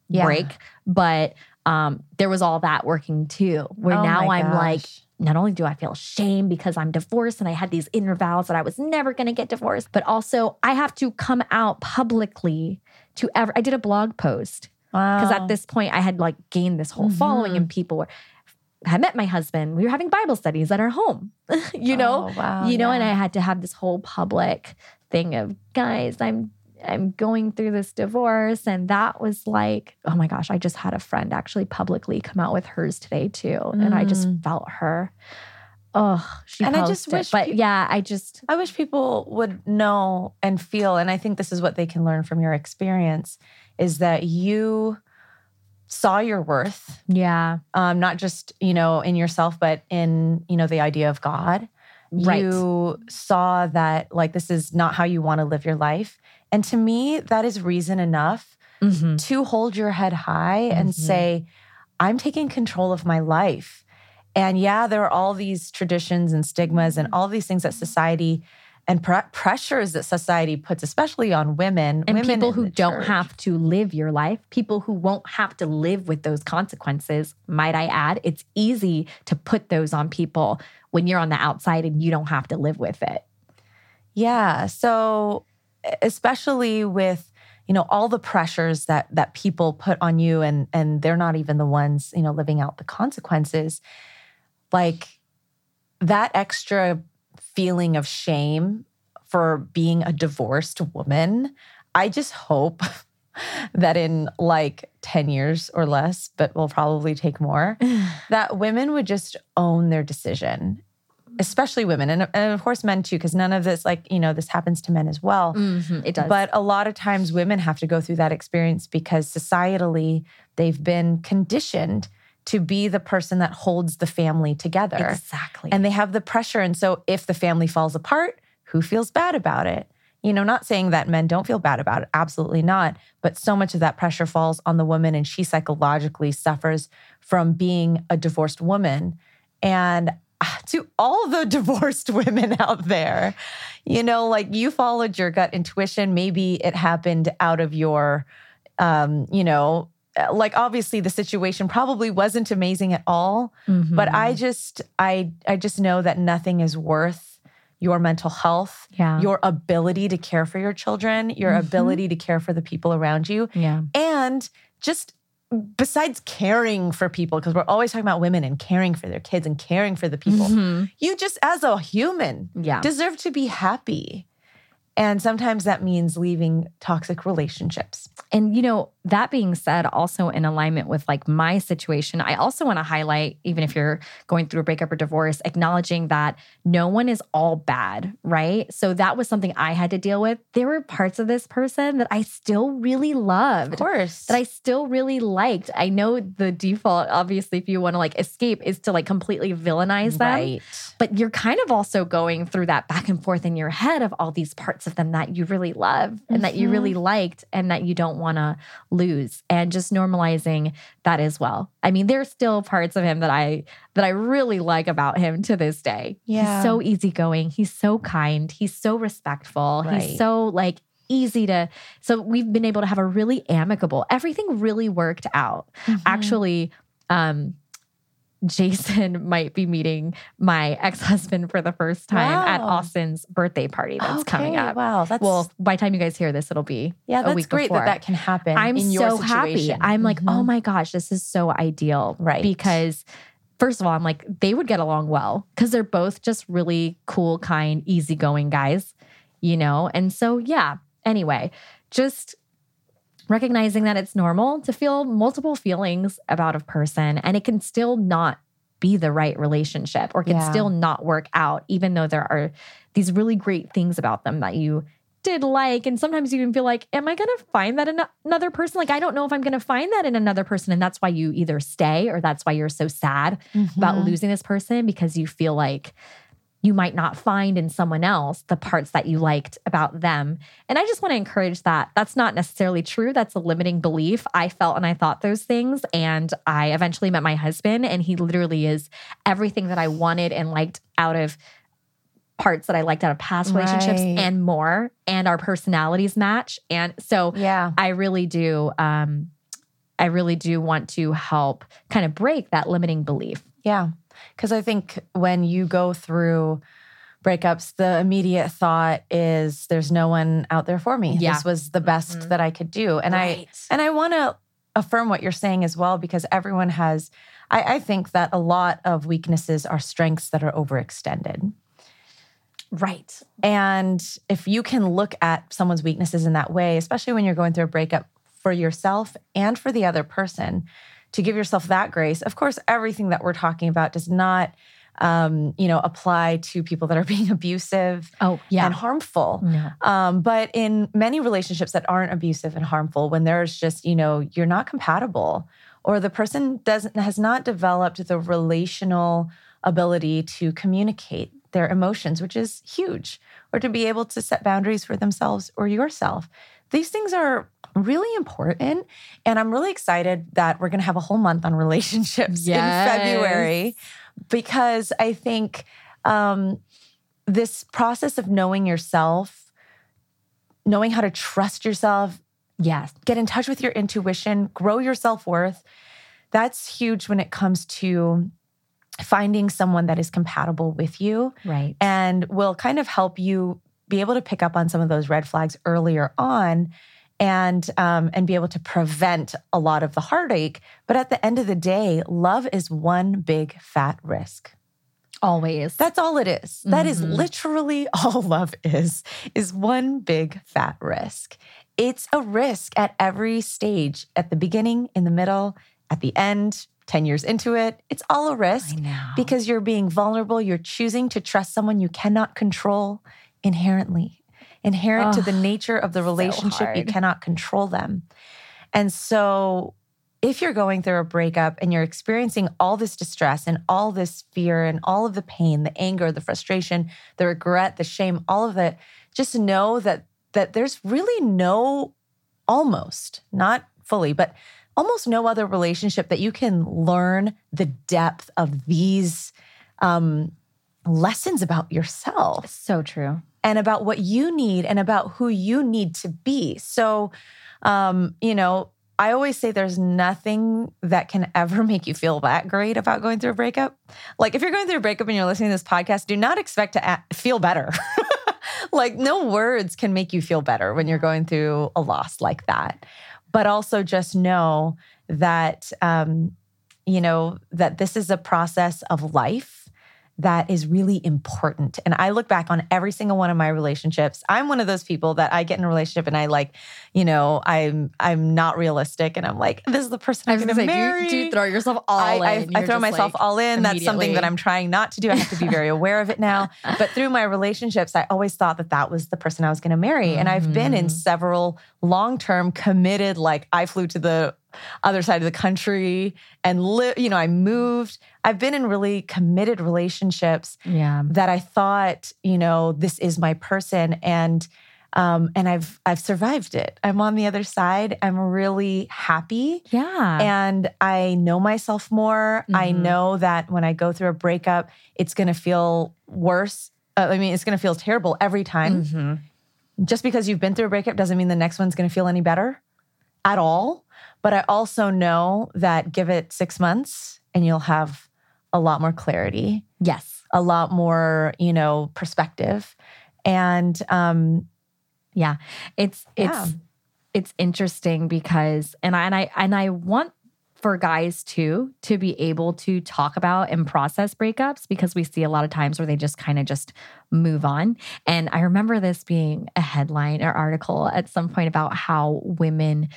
yeah. break. But um, there was all that working too, where oh now I'm gosh. like, not only do I feel shame because I'm divorced and I had these inner vows that I was never going to get divorced, but also I have to come out publicly to ever. I did a blog post because wow. at this point I had like gained this whole mm-hmm. following and people were had met my husband. We were having Bible studies at our home, *laughs* you know, oh, wow, you know, yeah. and I had to have this whole public thing of guys, I'm I'm going through this divorce. And that was like, oh my gosh, I just had a friend actually publicly come out with hers today too. Mm. And I just mm. felt her. Oh, she and I just wish, but yeah, I just I wish people would know and feel, and I think this is what they can learn from your experience, is that you saw your worth, yeah, um, not just you know in yourself, but in you know the idea of God. Right. You saw that like this is not how you want to live your life, and to me, that is reason enough mm-hmm. to hold your head high mm-hmm. and say, I'm taking control of my life. And yeah, there are all these traditions and stigmas and all these things that society and pr- pressures that society puts, especially on women and women people who don't church. have to live your life, people who won't have to live with those consequences. Might I add, it's easy to put those on people when you're on the outside and you don't have to live with it. Yeah. So, especially with you know all the pressures that that people put on you and and they're not even the ones you know living out the consequences like that extra feeling of shame for being a divorced woman i just hope *laughs* that in like 10 years or less but will probably take more *sighs* that women would just own their decision especially women and, and of course men too because none of this like you know this happens to men as well. Mm-hmm, it does. But a lot of times women have to go through that experience because societally they've been conditioned to be the person that holds the family together. Exactly. And they have the pressure and so if the family falls apart who feels bad about it? You know not saying that men don't feel bad about it absolutely not but so much of that pressure falls on the woman and she psychologically suffers from being a divorced woman. And *laughs* to all the divorced *laughs* women out there. You know, like you followed your gut intuition. Maybe it happened out of your, um, you know, like obviously the situation probably wasn't amazing at all. Mm-hmm. But I just, I, I just know that nothing is worth your mental health, yeah. your ability to care for your children, your mm-hmm. ability to care for the people around you, yeah. and just besides caring for people, because we're always talking about women and caring for their kids and caring for the people, mm-hmm. you just as a human yeah. deserve to be happy. And sometimes that means leaving toxic relationships. And, you know, that being said, also in alignment with like my situation, I also want to highlight, even if you're going through a breakup or divorce, acknowledging that no one is all bad, right? So that was something I had to deal with. There were parts of this person that I still really loved. Of course. That I still really liked. I know the default, obviously, if you want to like escape, is to like completely villainize them. Right. But you're kind of also going through that back and forth in your head of all these parts of them that you really love and mm-hmm. that you really mm-hmm. liked and that you don't want to lose and just normalizing that as well. I mean, there's still parts of him that I that I really like about him to this day. Yeah. He's so easygoing, he's so kind, he's so respectful, right. he's so like easy to so we've been able to have a really amicable everything really worked out mm-hmm. actually um Jason *laughs* might be meeting my ex husband for the first time wow. at Austin's birthday party that's okay, coming up. Wow, that's well. By the time you guys hear this, it'll be yeah. That's week great before. that that can happen. I'm so happy. I'm like, oh mm-hmm. oh my gosh, this is so ideal, right? Because first of all, I'm like, they would get along well because they're both just really cool, kind, easygoing guys, you know. And so yeah. Anyway, just recognizing that it's normal to feel multiple feelings about a person and it can still not be the right relationship or can yeah. still not work out, even though there are these really great things about them that you did like. And sometimes you can feel like, am I going to find that in another person? Like, I don't know if I'm going to find that in another person. And that's why you either stay or that's why you're so sad mm-hmm. about losing this person because you feel like you might not find in someone else the parts that you liked about them. And I just want to encourage that. That's not necessarily true. That's a limiting belief. I felt and I thought those things. And I eventually met my husband, and he literally is everything that I wanted and liked out of parts that I liked out of past relationships right. and more. And our personalities match. And so yeah, I really do. Um, I really do want to help kind of break that limiting belief. Yeah. Because I think when you go through breakups, the immediate thought is there's no one out there for me. Yeah. This was the best mm-hmm. that I could do. And right. I and I want to affirm what you're saying as well, because everyone has I, I think that a lot of weaknesses are strengths that are overextended. Right. And if you can look at someone's weaknesses in that way, especially when you're going through a breakup for yourself and for the other person, to give yourself that grace. Of course, everything that we're talking about does not um, you know, apply to people that are *laughs* being abusive oh, yeah. and harmful. No. Um, but in many relationships that aren't abusive and harmful, when there's just, you know, you're not compatible or the person doesn't has not developed the relational ability to communicate their emotions, which is huge, or to be able to set boundaries for themselves or yourself. These things are really important. And I'm really excited that we're going to have a whole month on relationships yes. in February because I think um, this process of knowing yourself, knowing how to trust yourself, yes, get in touch with your intuition, grow your self worth. That's huge when it comes to finding someone that is compatible with you. Right. And will kind of help you be able to pick up on some of those red flags earlier on and um, and be able to prevent a lot of the heartache. But at the end of the day, love is one big fat risk. Always. That's all it is. Mm-hmm. That is mm-hmm. literally *laughs* all love is, is one big fat risk. It's a risk at every stage, at the beginning, in the middle, at the end, 10 years into it. It's all a risk because you're being vulnerable. You're choosing to trust someone you cannot control inherently inherent oh, to the nature of the relationship. So you cannot control them. And so, if you're going through a breakup and you're experiencing all this distress and all this fear and all of the pain, the anger, the frustration, the regret, the shame, all of it, just know that that there's really no almost, not fully, but almost no other relationship that you can learn the depth of these um, lessons about yourself. So true and about what you need and about who you need to be. So, um, you know, I always say there's nothing that can *laughs* ever make you feel that great about going through a breakup. Like if you're going through a breakup and you're listening to this podcast, do not expect to feel better. *laughs* like no words can make you feel better when you're going through a loss like that. But also just know that um, you know that this is a process of life that is really important. And I look back on every single one of my relationships. I'm one of those people that I get in a relationship and I like, you know, I'm I'm not realistic and I'm like, this is the person I'm going to marry. Do you, do you, throw yourself all I, in? I, I throw myself like, all in. That's something that I'm trying not to do. I have to be very aware of it now. *laughs* But through my relationships, I always thought that that was the person I was going to marry. Mm-hmm. And I've been in mm-hmm. several long-term committed like I flew to the other side of the country and live, you know, I moved. I've been in really committed relationships yeah. that I thought, you know, this is my person and um, and I've I've survived it. I'm on the other side. I'm really happy. Yeah. And I know myself more. Mm-hmm. I know that when I go through a breakup, it's going to feel worse. Uh, I mean, it's going to feel terrible every time. Mm-hmm. Just because you've been through a breakup doesn't mean the next one's going to feel any better at all. But I also know that give it six months and you'll have a lot more clarity. Yes. A lot more, you know, perspective. And um yeah, it's it's yeah. it's interesting because and I and I and I want for guys too to be able to talk about and process breakups because we see a lot of times where they just kind of just move on. And I remember this being a headline or article at some point about how women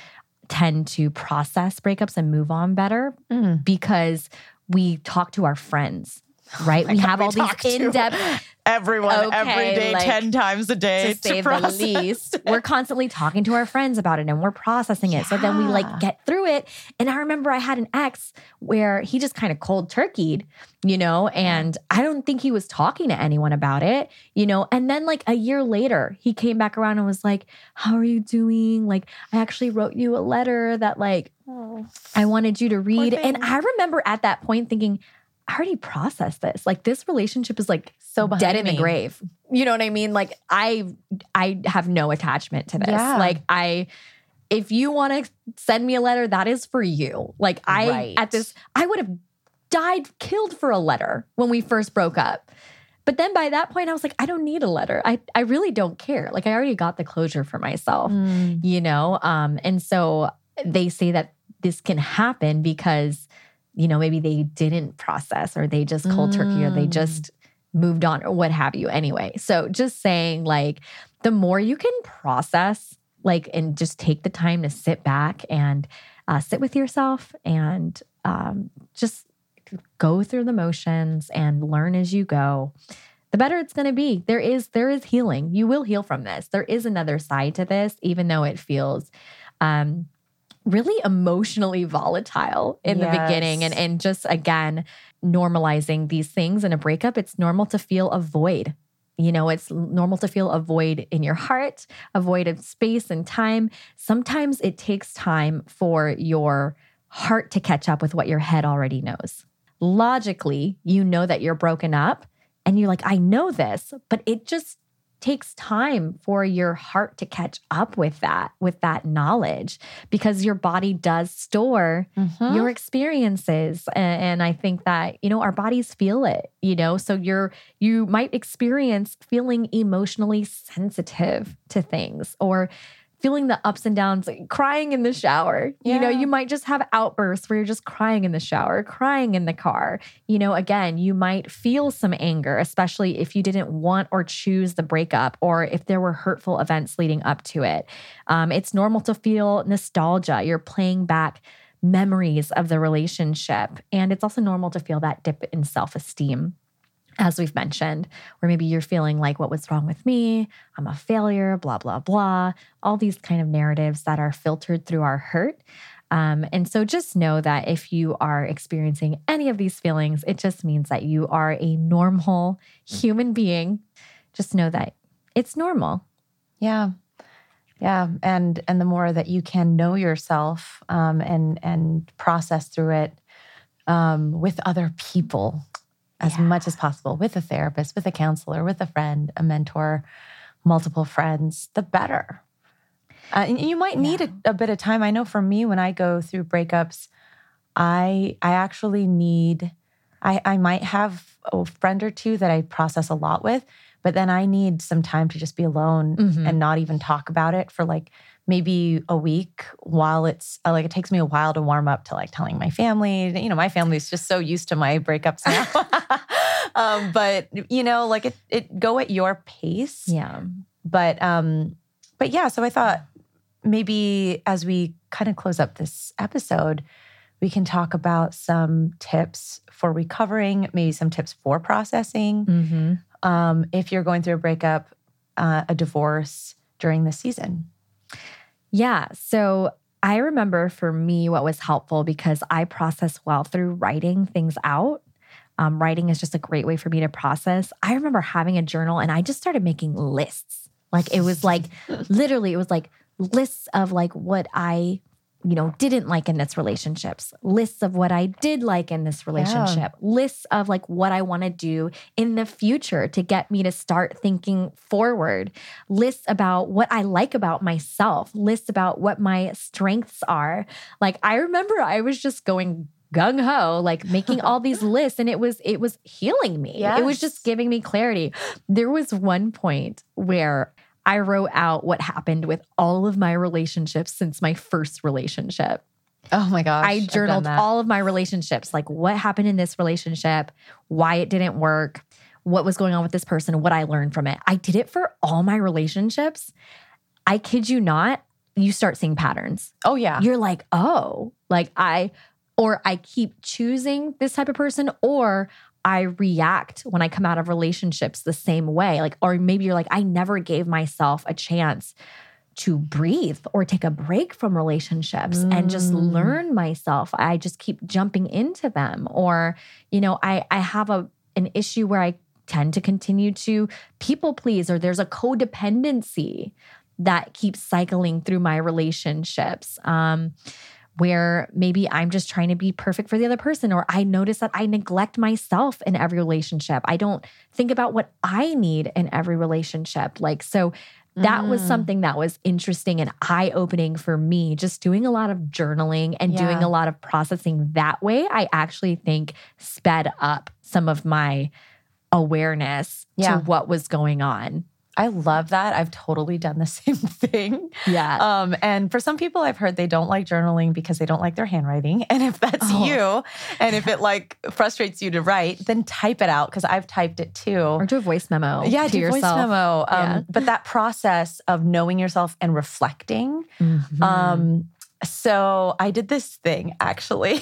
tend to process breakups and move on better mm. because we talk to our friends *laughs* right? Oh we have we all these in depth. *laughs* Everyone, okay, every day, like, 10 times a day. To, to say the least. We're constantly talking to our friends about it and we're processing it. Yeah. So then we like get through it. And I remember I had an ex where he just kind of cold turkeyed, you know, and I don't think he was talking to anyone about it, you know. And then like a year later, he came back around and was like, How are you doing? Like, I actually wrote you a letter that like oh, I wanted you to read. And I remember at that point thinking, I already processed this. Like this relationship is like so dead in me. the grave. You know what I mean? Like I I have no attachment to this. Yeah. Like I if you want to send me a letter, that is for you. Like I right. at this I would have died killed for a letter when we first broke up. But then by that point I was like I don't need a letter. I I really don't care. Like I already got the closure for myself, mm. you know? Um and so they say that this can happen because you know, maybe they didn't process or they just cold mm. turkey or they mm. just moved on or what have you anyway. So just saying like the more you can process like and just take the time to sit back and uh, sit with yourself and um, just go through the motions and learn as you go the better it's going to be there is there is healing you will heal from this there is another side to this even though it feels um really emotionally volatile in yes. the beginning and and just again normalizing these things in a breakup it's normal to feel a void. You know it's normal to feel a void in your heart a void of space and time. Sometimes it takes time for your heart to catch up with what your head already knows. Logically you know that you're broken up and you're like i know this but it just takes time for your heart to catch up with that, with that knowledge, because your body does store mm-hmm. your experiences. And, and I think that, you know, our bodies feel it, you know, so you're, you might experience feeling emotionally sensitive to things or feeling the ups and downs, like crying in the shower. Yeah. You know, you might just have outbursts where you're just crying in the shower, crying in the car. You know, again, you might feel some anger, especially if you didn't want or choose the breakup or if there were hurtful events leading up to it. Um, it's normal to feel nostalgia. You're playing back memories of the relationship. And it's also normal to feel that dip in self esteem as we've mentioned, where maybe you're feeling like, what was wrong with me? I'm a failure, blah, blah, blah. All these kind of narratives that are filtered through our hurt. Um, and so just know that if you are experiencing any of these feelings, it just means that you are a normal human being. Just know that it's normal. Yeah. Yeah, and and the more that you can know yourself um, and and process through it um, with other people, as yeah. much as possible with a therapist, with a counselor, with a friend, a mentor, multiple friends, the better. Uh, and you might need yeah. a, a bit of time. I know for me, when I go through breakups, I I actually need. I, I might have a friend or two that I process a lot with, but then I need some time to just be alone mm-hmm. and not even talk about it for like maybe a week while it's uh, like it takes me a while to warm up to like telling my family. You know, my family's just so used to my breakups now. *laughs* *laughs* um, but you know, like it it go at your pace. Yeah. But um, but yeah, so I thought maybe as we kind of close up this episode, we can talk about some tips for recovering, maybe some tips for processing. Mm-hmm. Um, if you're going through a breakup, uh, a divorce during the season. Yeah. So I remember for me, what was helpful because I process well through writing things out. Um, writing is just a great way for me to process. I remember having a journal and I just started making lists. Like it was like *laughs* literally, it was like lists of like what I you know, didn't like in this relationships, lists of what I did like in this relationship, yeah. lists of like what I want to do in the future to get me to start thinking forward, lists about what I like about myself, lists about what my strengths are. Like I remember I was just going gung ho, like making all *laughs* these lists and it was it was healing me. Yes. It was just giving me clarity. There was one point where I wrote out what happened with all of my relationships since my first relationship. Oh my gosh. I journaled all of my relationships, like what happened in this relationship, why it didn't work, what was going on with this person, what I learned from it. I did it for all my relationships. I kid you not, you start seeing patterns. Oh, yeah. You're like, oh, like I, or I keep choosing this type of person, or I react when I come out of relationships the same way. Like, or maybe you're like, I never gave myself a chance to breathe or take a break from relationships mm. and just mm. learn myself. I just keep jumping into them. Or, you know, I I have a an issue where I tend to continue to people please, or there's a codependency that keeps cycling through my relationships. Um, where maybe I'm just trying to be perfect for the other person, or I notice that I neglect myself in every relationship. I don't think about what I need in every relationship. Like, so that mm. was something that was interesting and eye opening for me. Just doing a lot of journaling and yeah. doing a lot of processing that way, I actually think sped up some of my awareness yeah. to what was going on. I love that. I've totally done the *laughs* same thing. Yeah. Um, and for some people, I've heard they don't like journaling because they don't like their handwriting. *laughs* And if that's oh. you, and if it like frustrates you to write, then type it out because I've typed it too. Or do a voice memo. Yeah, do yourself. voice memo. Um, yeah. But that process of knowing yourself and reflecting mm-hmm. um, so I did this thing actually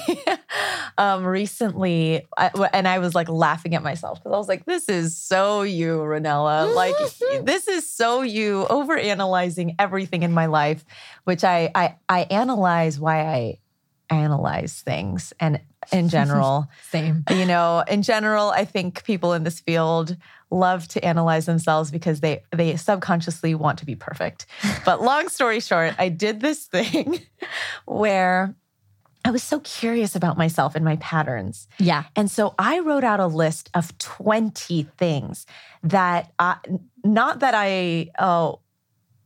*laughs* um, recently, I, and I was like laughing at myself because I was like, "This is so you, Ronella. Like *laughs* this is so you, over analyzing everything in my life." Which I I, I analyze why I analyze things, and in *laughs* general, same. You know, in general, I think people in this field love to analyze themselves because they they subconsciously want to be perfect. But *laughs* long story short, I did this thing *laughs* where I was so curious about myself and my patterns. Yeah. And so I wrote out a list of 20 things that I, not that I uh,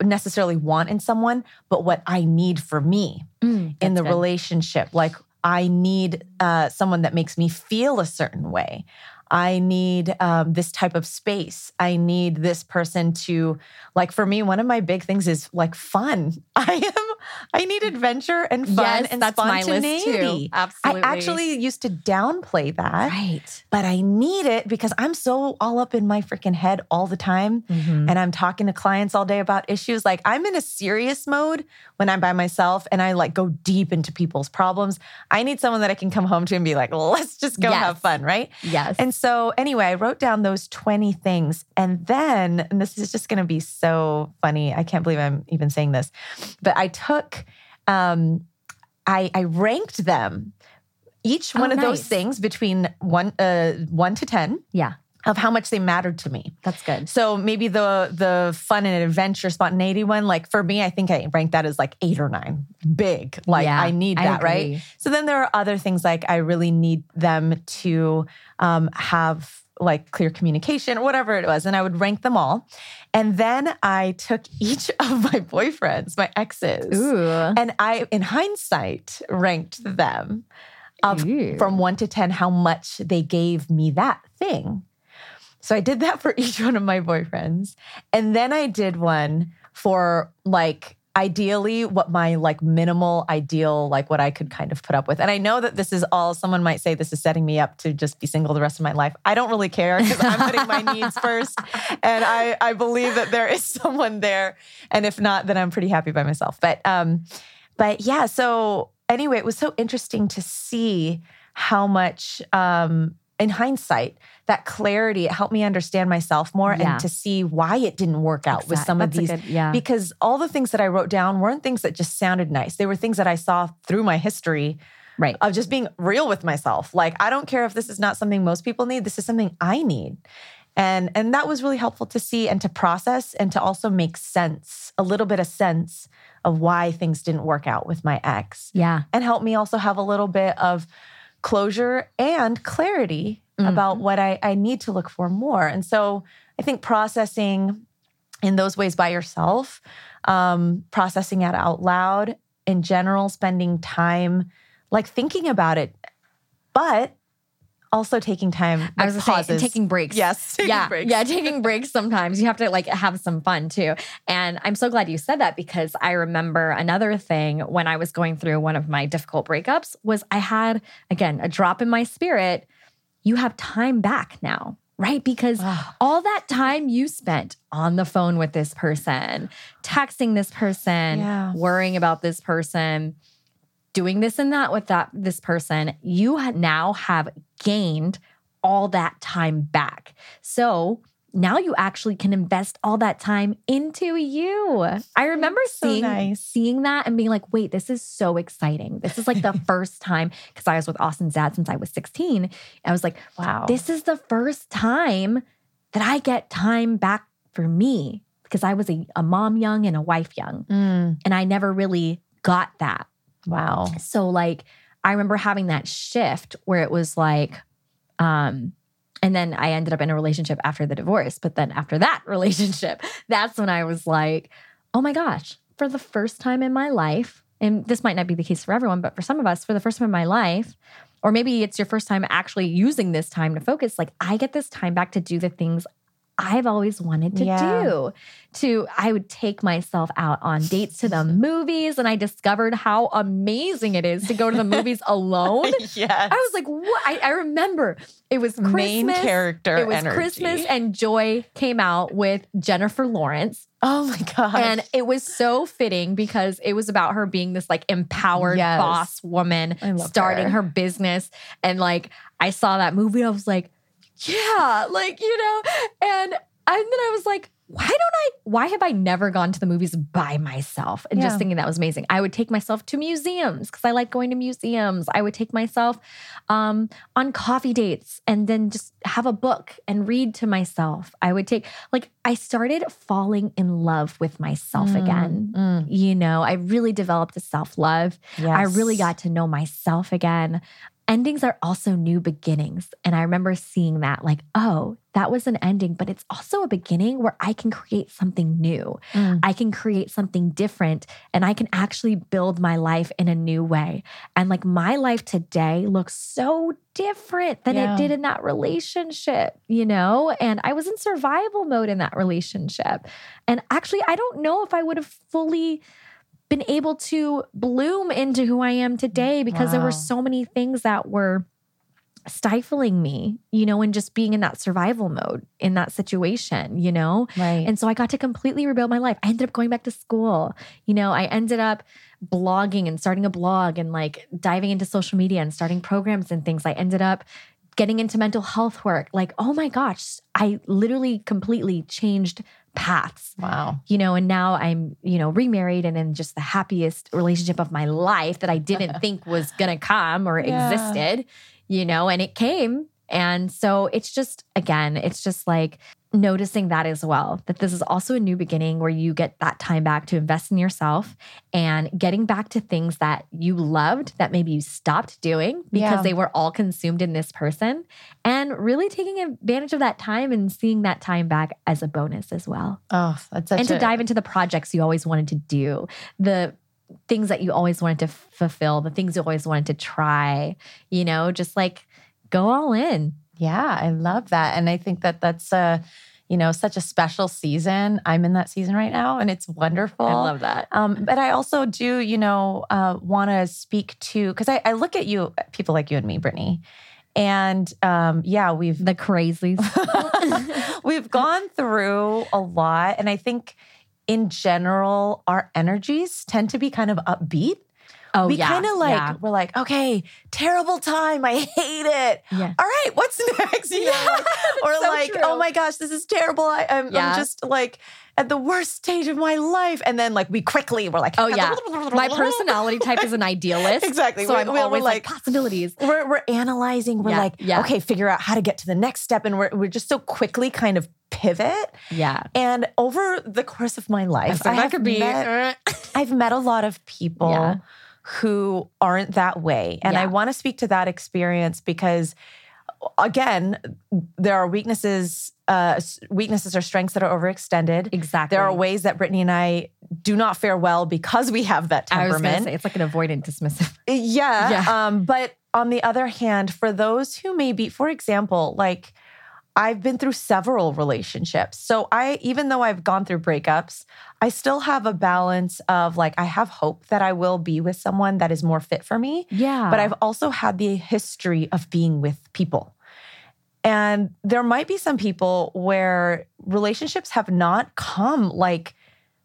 necessarily want in someone, but what I need for me mm, in the good. relationship. Like I need uh, someone that makes me feel a certain way. I need um, this type of space. I need this person to, like, for me, one of my big things is like fun. *laughs* I am, I need adventure and fun yes, and that's spontaneity. My list too. Absolutely. I actually used to downplay that. Right. But I need it because I'm so all up in my freaking head all the time. Mm-hmm. And I'm talking to clients all day about issues. Like, I'm in a serious mode when I'm by myself and I like go deep into people's problems. I need someone that I can come home to and be like, let's just go yes. have fun. Right. Yes. And so, anyway, I wrote down those 20 things. And then, and this is just going to be so funny. I can't believe I'm even saying this, but I took, um, I, I ranked them each one oh, of nice. those things between one uh, one to ten. Yeah of how much they mattered to me. That's good. So maybe the the fun and adventure spontaneity one, like for me, I think I rank that as like eight or nine. Big. Like yeah, I need that, I right? So then there are other things like I really need them to um, have like clear communication or whatever it was. And I would rank them all. And then I took *laughs* each of my boyfriends, my exes, Ooh. and I, in hindsight, ranked them. From one to 10, how much they gave me that thing. So I did that for *laughs* each one of my boyfriends. And then I did one for like ideally what my like minimal ideal like what I could kind of put up with. And I know that this is all someone might say this is setting me up to just be single the rest of my life. I don't really care because I'm putting my needs first and I I believe that there is *laughs* someone there and if not then I'm pretty happy by myself. But um but yeah, so anyway, it was so interesting to see how much um in hindsight, that clarity, it helped me understand myself more yeah. and to see why it didn't work out exactly. with some That's of these. Good, yeah. Because all the things that I wrote down weren't things that just sounded nice. They were things that I saw through my history. Right. Of just being real with myself. Like, I don't care if this is not something most people need. This is something I need. And and that was really helpful to see and to process and to also make sense, a little bit of sense of why things didn't work out with my ex. Yeah. And help me also have a little bit of closure and clarity mm-hmm. about what I, I need to look for more. And so I think processing in those ways by yourself, um, processing it out loud, in general, spending time like thinking about it, but also taking time. I was saying taking breaks. Yes, *laughs* taking yeah, breaks. yeah, taking breaks. Sometimes you have to like have some fun too. And I'm so glad you said that because I remember another thing when I was going through one of my difficult breakups was I had again a drop in my spirit. You have time back now. Right? Because all that time you spent on the phone with this person, texting this person, yeah. worrying about this person, doing this and that with that this person, you now have gained all that time back. So now you actually can invest all that time into you. I remember so seeing nice. seeing that and being like, "Wait, this is so exciting. This is like the *laughs* first time cuz I was with Austin's dad since I was 16. I was like, "Wow. This is the first time that I get time back for me." Because I was a, a mom young and a wife young. Mm. And I never really got that. Wow. So like I remember having that shift where it was like, um, and then I ended up in a relationship after the divorce. But then after that *laughs* relationship, that's when I was like, oh my gosh, for the first time in my life, and this might not be the case for everyone, but for some of us, for the first time in my life, or maybe it's your first time actually using this time to focus, like I get this time back to do the things I've always wanted to yeah. do. To I would take myself out on dates to the *laughs* movies and I discovered how amazing it is to go to the movies *laughs* alone. yes. I was like, what? I, I remember it was Christmas. Main character. It was energy. Christmas and Joy came out with Jennifer Lawrence. Oh my God. And it was so fitting because it was about her being this like empowered yes. boss woman starting her. her business. And like I saw that movie, I was like, yeah, like, you know, and and then I was like, why don't I, why have I never gone to the movies by myself? And yeah. just thinking that was amazing. I would take myself to museums because I like going to museums. I would take myself um, on coffee dates and then just have a book and read to myself. I would take, like, I started falling in love with myself mm, again. Mm. You know, I really developed a self love. Yes. I really got to know myself again endings are also new beginnings. And I remember seeing that like, oh, that was an ending, but it's also a beginning where I can create something new. Mm. I can create something different and I can actually build my life in a new way. And like my life today looks so different than yeah. it did in that relationship, you know? And I was in survival mode in that relationship. And actually, I don't know if I would have fully been able to bloom into who I am today because wow. there were so many things that were stifling me, you know, and just being in that survival mode in that situation, you know? Right. And so I got to completely rebuild my life. I ended up going back to school. You know, I ended up blogging and starting a blog and like diving into social media and starting programs and things. I ended up getting into mental health work. Like, oh my gosh, I literally completely changed paths. Wow. You know, and now I'm, you know, remarried and in just the happiest relationship of my life that I didn't *laughs* think was going to come or yeah. existed, you know, and it came. And so it's just, again, it's just like noticing that as well, that this is also a new beginning where you get that time back to invest in yourself and getting back to things that you loved that maybe you stopped doing because yeah. they were all consumed in this person and really taking advantage of that time and seeing that time back as a bonus as well. Oh, that's And to a- dive into the projects you always wanted to do, the things that you always wanted to fulfill, the things you always wanted to try, you know, just like go all in. Yeah, I love that. And I think that that's a, you know, such a special season. I'm in that season right now and it's wonderful. I love that. Um, but I also do, you know, uh, want to speak to, because I, I look at you, people like you and me, Brittney. And um, yeah, we've the crazies. *laughs* we've gone through a lot. And I think in general, our energies tend to be kind of upbeat. Oh, we yeah, kind of like yeah. we're like, okay, terrible time. I hate it. Yeah. All right, what's *laughs* next? You know, like, or so like, oh true. oh my gosh, this is terrible. I, am just like at the worst stage of my life. And then like we quickly we're like, Oh yeah, *laughs* my personality type is an idealist. Exactly. So We- I'm we were always like, like- possibilities. We're we're analyzing. We're Yeah, like, yeah. okay, figure out how to get to the next step, and we're we're just so quickly kind of pivot. Yeah, And over the course of my life, So I have could be- met- uh. I've met a lot of *laughs* people Yeah. Who aren't that way. And I want to speak to that experience because again, there are weaknesses, uh, weaknesses or strengths that are overextended. exactly. There are ways that Brittney and I do not fare well because we have that I was temperament. say it's like an avoidant dismissive. *laughs* Yeah. Yeah. Um, but on the other hand, for those who may be, for example, like I've been through several relationships. So I, even though I've gone through breakups, I still have a balance of like, I have hope that I will be with someone that is more fit for me. Yeah, But I've also had the history of being with people. And there might be some people where relationships have not come like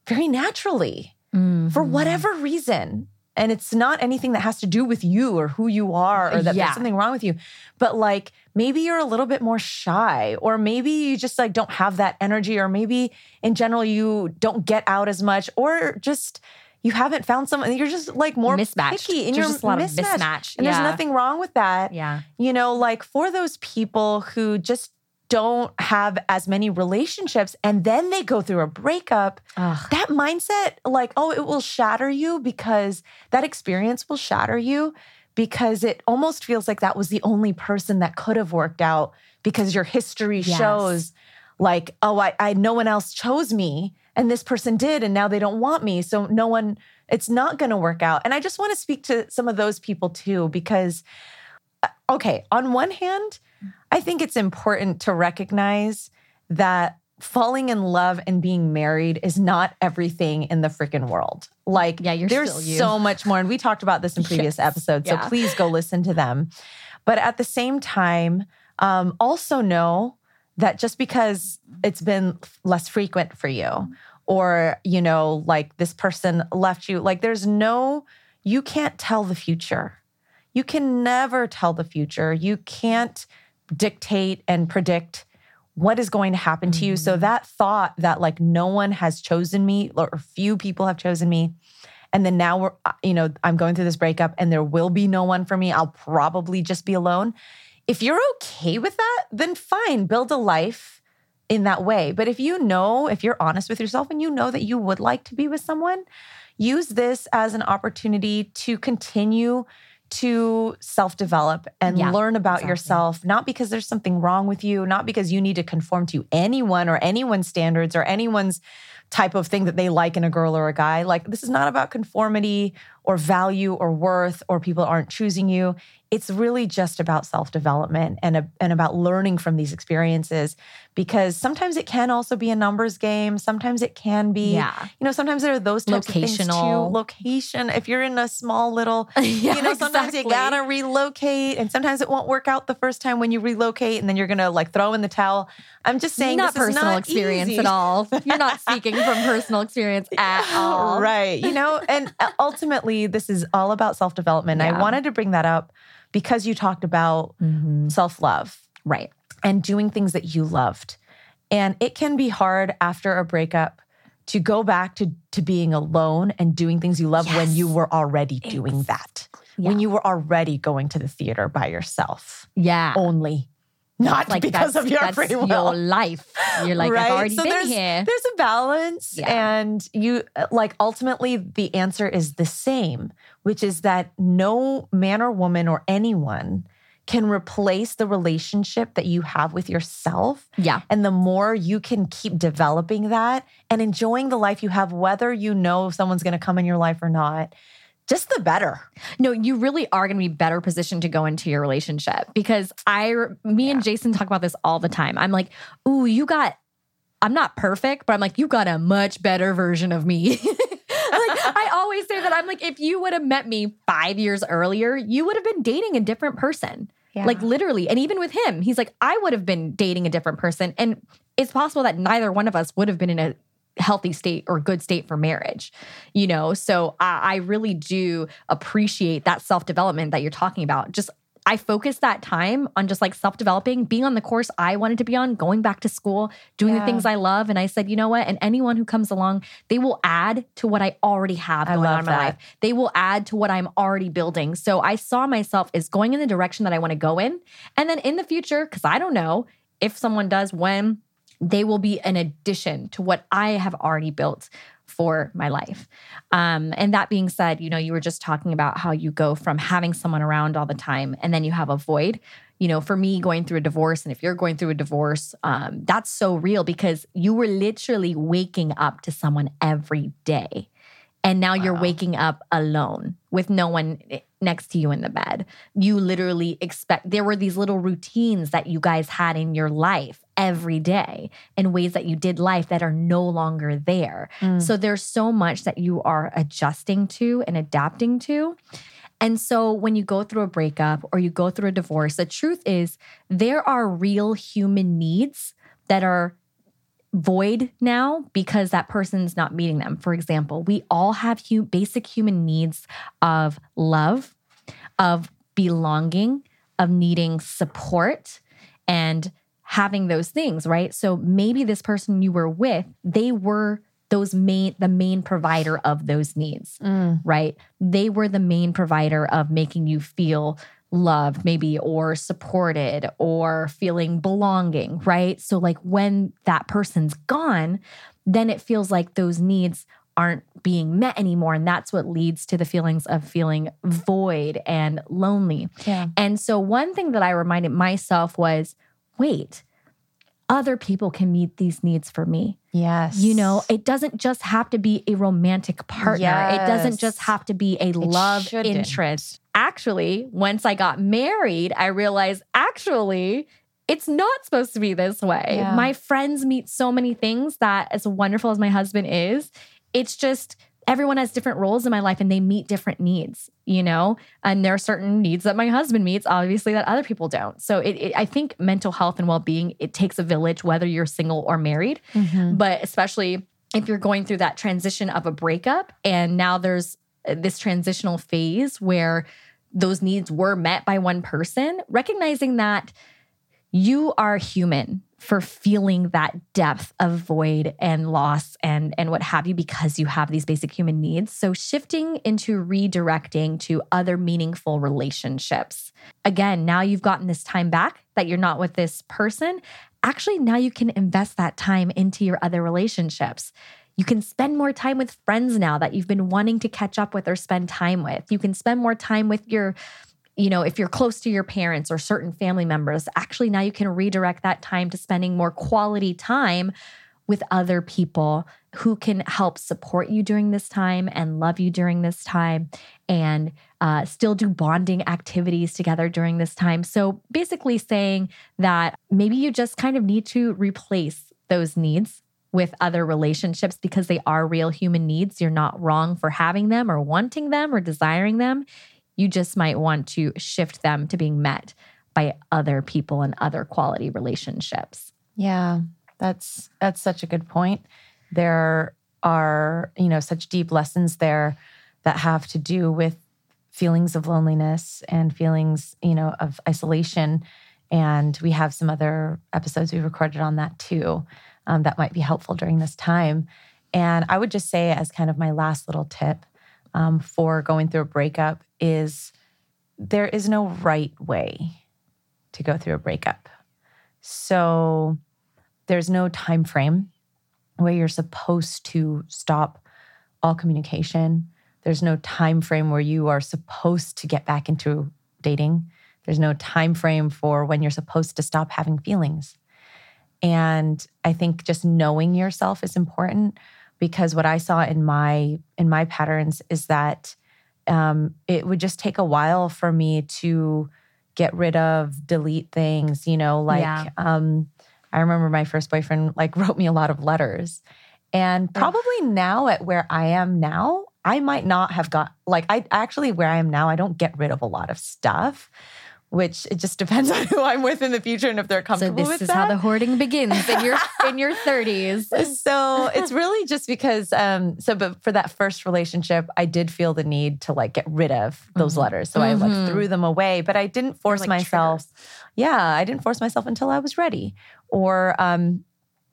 very naturally for Mhm. whatever reason. And it's not anything that has to do with you or who you are or that Yeah. there's something wrong with you. But like maybe you're a little bit more shy or maybe you just like don't have that energy or maybe in general you don't get out as much or just you haven't found someone you're just like more mismatched. picky and There's you're just a mismatched. mismatch. And yeah. there's nothing wrong with that. Yeah, You know, like for those people who just don't have as many relationships and then they go through a breakup, Ugh. that mindset, like, oh, it will shatter you because that experience will shatter you because it almost feels like that was the only person that could have worked out because your history Yes. shows like, oh, I, I no one else chose me and this person did and now they don't want me. So no one, it's not going to work out. And I just want to speak to some of those people too because uh, okay, on one hand, I think it's important to recognize that falling in love and being married is not everything in the freaking world. Like, Yeah, you're there's still you. so much more. And we talked about this in *laughs* previous Yes, episodes. yeah. So please go listen to them. But at the same time, um, also know that just because it's been less frequent for you, or, you know, like this person left you, like there's no, you can't tell the future. You can never tell the future. You can't dictate and predict what is going to happen to you. So Mm-hmm. that thought that like no one has chosen me or few people have chosen me. And then now we're, uh, you know, I'm going through this breakup and there will be no one for me. I'll probably just be alone. If you're okay with that, then fine, build a life in that way. But if you know, if you're honest with yourself and you know that you would like to be with someone, use this as an opportunity to continue to self develop and Yeah, learn about exactly. yourself, not because there's something wrong with you, not because you need to conform to anyone or anyone's standards or anyone's type of thing that they like in a girl or a guy. Like, this is not about conformity or value or worth or people aren't choosing you. It's really just about self development and, a, and about learning from these experiences because sometimes it can also be a numbers game. Sometimes it can be, Yeah. you know, sometimes there are those types of things too. Location. If you're in a small little, Yeah, *laughs* you know, sometimes exactly. you gotta relocate and sometimes it won't work out the first time when you relocate and then you're gonna like throw in the towel. I'm just saying not this is personal not experience easy. at all. You're not *laughs* speaking from personal experience at all. Right. You know, and uh, this is all about self development. Yeah. I wanted to bring that up because you talked about Mhm. self love Right. and doing things that you loved. And it can be hard after a breakup to go back to, to being alone and doing things you love when you were already doing that. Yeah. When you were already going to the theater by yourself Yeah. only, not like because of your free will. your life. You're like, I've already so been there's, here. There's a balance. Yeah. And you like ultimately the answer is the same, which is that no man or woman or anyone can replace the relationship that you have with yourself. Yeah. And the more you can keep developing that and enjoying the life you have, whether you know someone's going to come in your life or not, just the better. No, you really are going to be better positioned to go into your relationship because I, me and Jason talk about this all the time. I'm like, ooh, you got, I'm not perfect, but I'm like, you got a much better version of me. *laughs* like, I always say that I'm like, if you would have met me five years earlier, you would have been dating a different person. Like literally. And even with him, he's like, I would have been dating a different person. And it's possible that neither one of us would have been in a healthy state or good state for marriage, you know? So I, I really do appreciate that self development that you're talking about. Just, I focused that time on just like self developing, being on the course I wanted to be on, going back to school, doing Yeah. the things I love. And I said, you know what? And anyone who comes along, they will add to what I already have going on in my that. life. They will add to what I'm already building. So I saw myself as going in the direction that I want to go in. And then in the future, because I don't know if someone does, when they will be an addition to what I have already built for my life. Um, and that being said, you know, you were just talking about how you go from having someone around all the time and then you have a void. You know, for me, going through a divorce, and if you're going through a divorce, um, that's so real because you were literally waking up to someone every day. And now you're waking up alone with no one eh, next to you in the bed. You literally expect, there were these little routines that you guys had in your life every day in ways that you did life that are no longer there. Mm. So there's so much that you are adjusting to and adapting to. And so when you go through a breakup or you go through a divorce, the truth is there are real human needs that are void now because that person's not meeting them. For example, we all have hu- basic human needs of love, of belonging, of needing support and having those things, right? So maybe this person you were with, they were those main the main provider of those needs Mm. right? They were the main provider of making you feel loved, maybe, or supported, or feeling belonging, right? So, like, when that person's gone, then it feels like those needs aren't being met anymore. And that's what leads to the feelings of feeling void and lonely. Yeah. And so, one thing that I reminded myself was wait, other people can meet these needs for me. Yes. You know, it doesn't just have to be a romantic partner. It doesn't just have to be a love shouldn't. interest. Actually, once I got married, I realized actually it's not supposed to be this way. Yeah. My friends meet so many things that, as wonderful as my husband is, it's just everyone has different roles in my life and they meet different needs, you know? And there are certain needs that my husband meets, obviously, that other people don't. So it, it, I think mental health and well being, it takes a village, whether you're single or married Mhm. but especially if you're going through that transition of a breakup and now there's uh, this transitional phase where those needs were met by one person recognizing that you are human for feeling that depth of void and loss and and what have you because you have these basic human needs. So shifting into redirecting to other meaningful relationships. Again now you've gotten this time back that you're not with this person actually now you can invest that time into your other relationships. You can spend more time with friends now that you've been wanting to catch up with or spend time with. You can spend more time with your you know, if you're close to your parents or certain family members, actually now you can redirect that time to spending more quality time with other people who can help support you during this time and love you during this time and uh, still do bonding activities together during this time. So basically, saying that maybe you just kind of need to replace those needs with other relationships because they are real human needs. You're not wrong for having them or wanting them or desiring them. You just might want to shift them to being met by other people and other quality relationships. Yeah, that's that's such a good point. There are, you know, such deep lessons there that have to do with feelings of loneliness and feelings, you know, of isolation. And we have some other episodes we recorded on that too um, that might be helpful during this time. And I would just say, as kind of my last little tip um, for going through a breakup, is there is no right way to go through a breakup. So there's no time frame where you're supposed to stop all communication. There's no time frame where you are supposed to get back into dating. There's no time frame for when you're supposed to stop having feelings. And I think just knowing yourself is important because what I saw in my in my patterns is that um, it would just take a while for me to get rid of, delete things. You know, like yeah. um, I remember my first boyfriend like *laughs* wrote me a lot of letters, and probably now at where I am now, I might not have got like I actually where I am now, I don't get rid of a lot of stuff which it just depends *laughs* on who I'm with in the future and if they're comfortable so this is that. how the hoarding begins in your *laughs* in your 30s. So it's really just because um so but for that first relationship I did feel the need to like get rid of those mm-hmm. letters. So mm-hmm. I like mm-hmm. threw them away, but I didn't force like myself. Triggers. Yeah, I didn't force myself until I was ready. Or um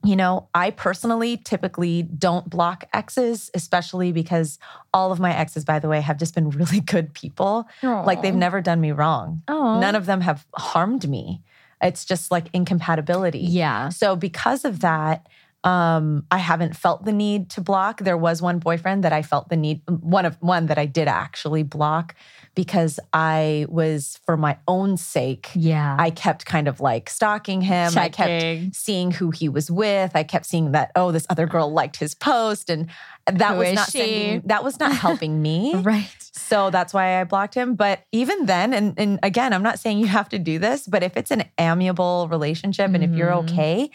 you know, I personally typically don't block exes, especially because all of my exes, by the way, have just been *laughs* really good people. Aww. Like they've never done me wrong. Aww. None of them have harmed me. It's just like incompatibility. Yeah. So because of that, um, I haven't felt the need to block. There was one boyfriend that I felt the need, one of one that I did actually block because I was for my own sake. Yeah. I kept kind of like stalking him. Checking. I kept seeing who he was with. I kept seeing that, oh, this other girl liked his post. And that who was not sending, that was not helping *laughs* me. right. So that's why I blocked him. But even then, and, and again, I'm not saying you have to do this, but if it's an amiable relationship mm-hmm. and if you're mm-hmm. okay,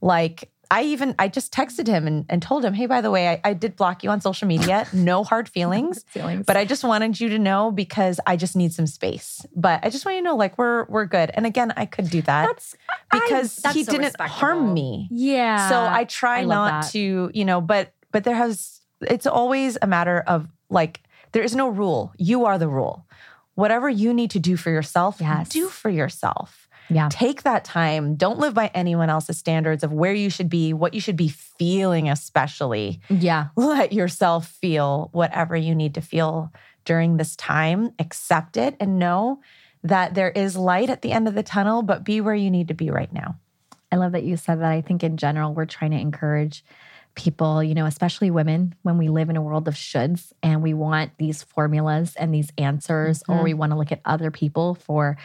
like I even I just texted him and, and told him, hey, by the way, I, I did block you on social media. No hard feelings, *laughs* feelings. But I just wanted you to know because I just need some space. But I just want you to know, like, we're we're good. And again, I could do that that's, because I, that's he so didn't harm me. Yeah. So I try I not that. to, you know, but but there has it's always a matter of like there is no rule. You are the rule. Whatever you need to do for yourself, yes. do for yourself. Yeah. Take that time. Don't live by anyone else's standards of where you should be, what you should be feeling, especially. Yeah. Let yourself feel whatever you need to feel during this time. Accept it and know that there is light at the end of the tunnel, but be where you need to be right now. I love that you said that. I think in general, we're trying to encourage people, you know, especially women, when we live in a world of shoulds and we want these formulas and these answers, mm-hmm. or we want to look at other people for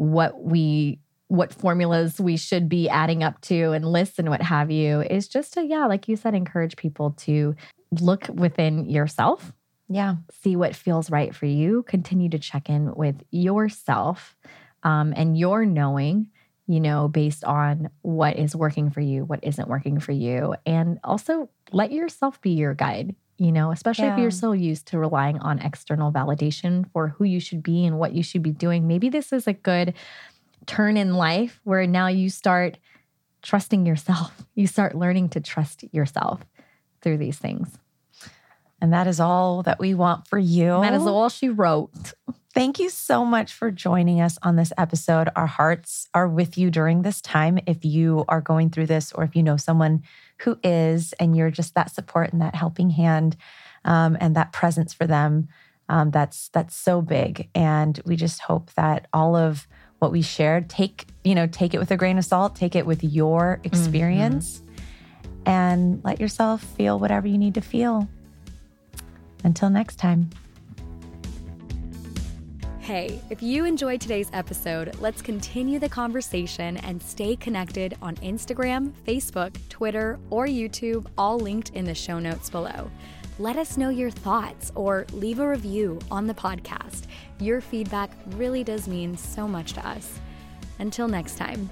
what we what formulas we should be adding up to and lists and what have you is just to yeah like you said encourage people to look within yourself. Yeah. See what feels right for you. Continue to check in with yourself um, and your knowing you know based on what is working for you what isn't working for you and also let yourself be your guide you know, especially yeah. if you're so used to relying on external validation for who you should be and what you should be doing. Maybe this is a good turn in life where now you start trusting yourself. *laughs* You start learning to trust yourself through these things. And that is all that we want for you. that is all she wrote. Thank you so much for joining us on this episode. Our hearts are with you during this time. If you are going through this, or if you know someone who is, and you're just that support and that helping hand um, and that presence for them, um, that's that's so big. And we just hope that all of what we shared, take you know, take it with a grain of salt, take it with your mm-hmm. experience, mm-hmm. and let yourself feel whatever you need to feel. Until next time. Hey, if you enjoyed today's episode, let's continue the conversation and stay connected on Instagram, Facebook, Twitter, or YouTube, all linked in the show notes below. Let us know your thoughts or leave a review on the podcast. Your feedback really does mean so much to us. Until next time.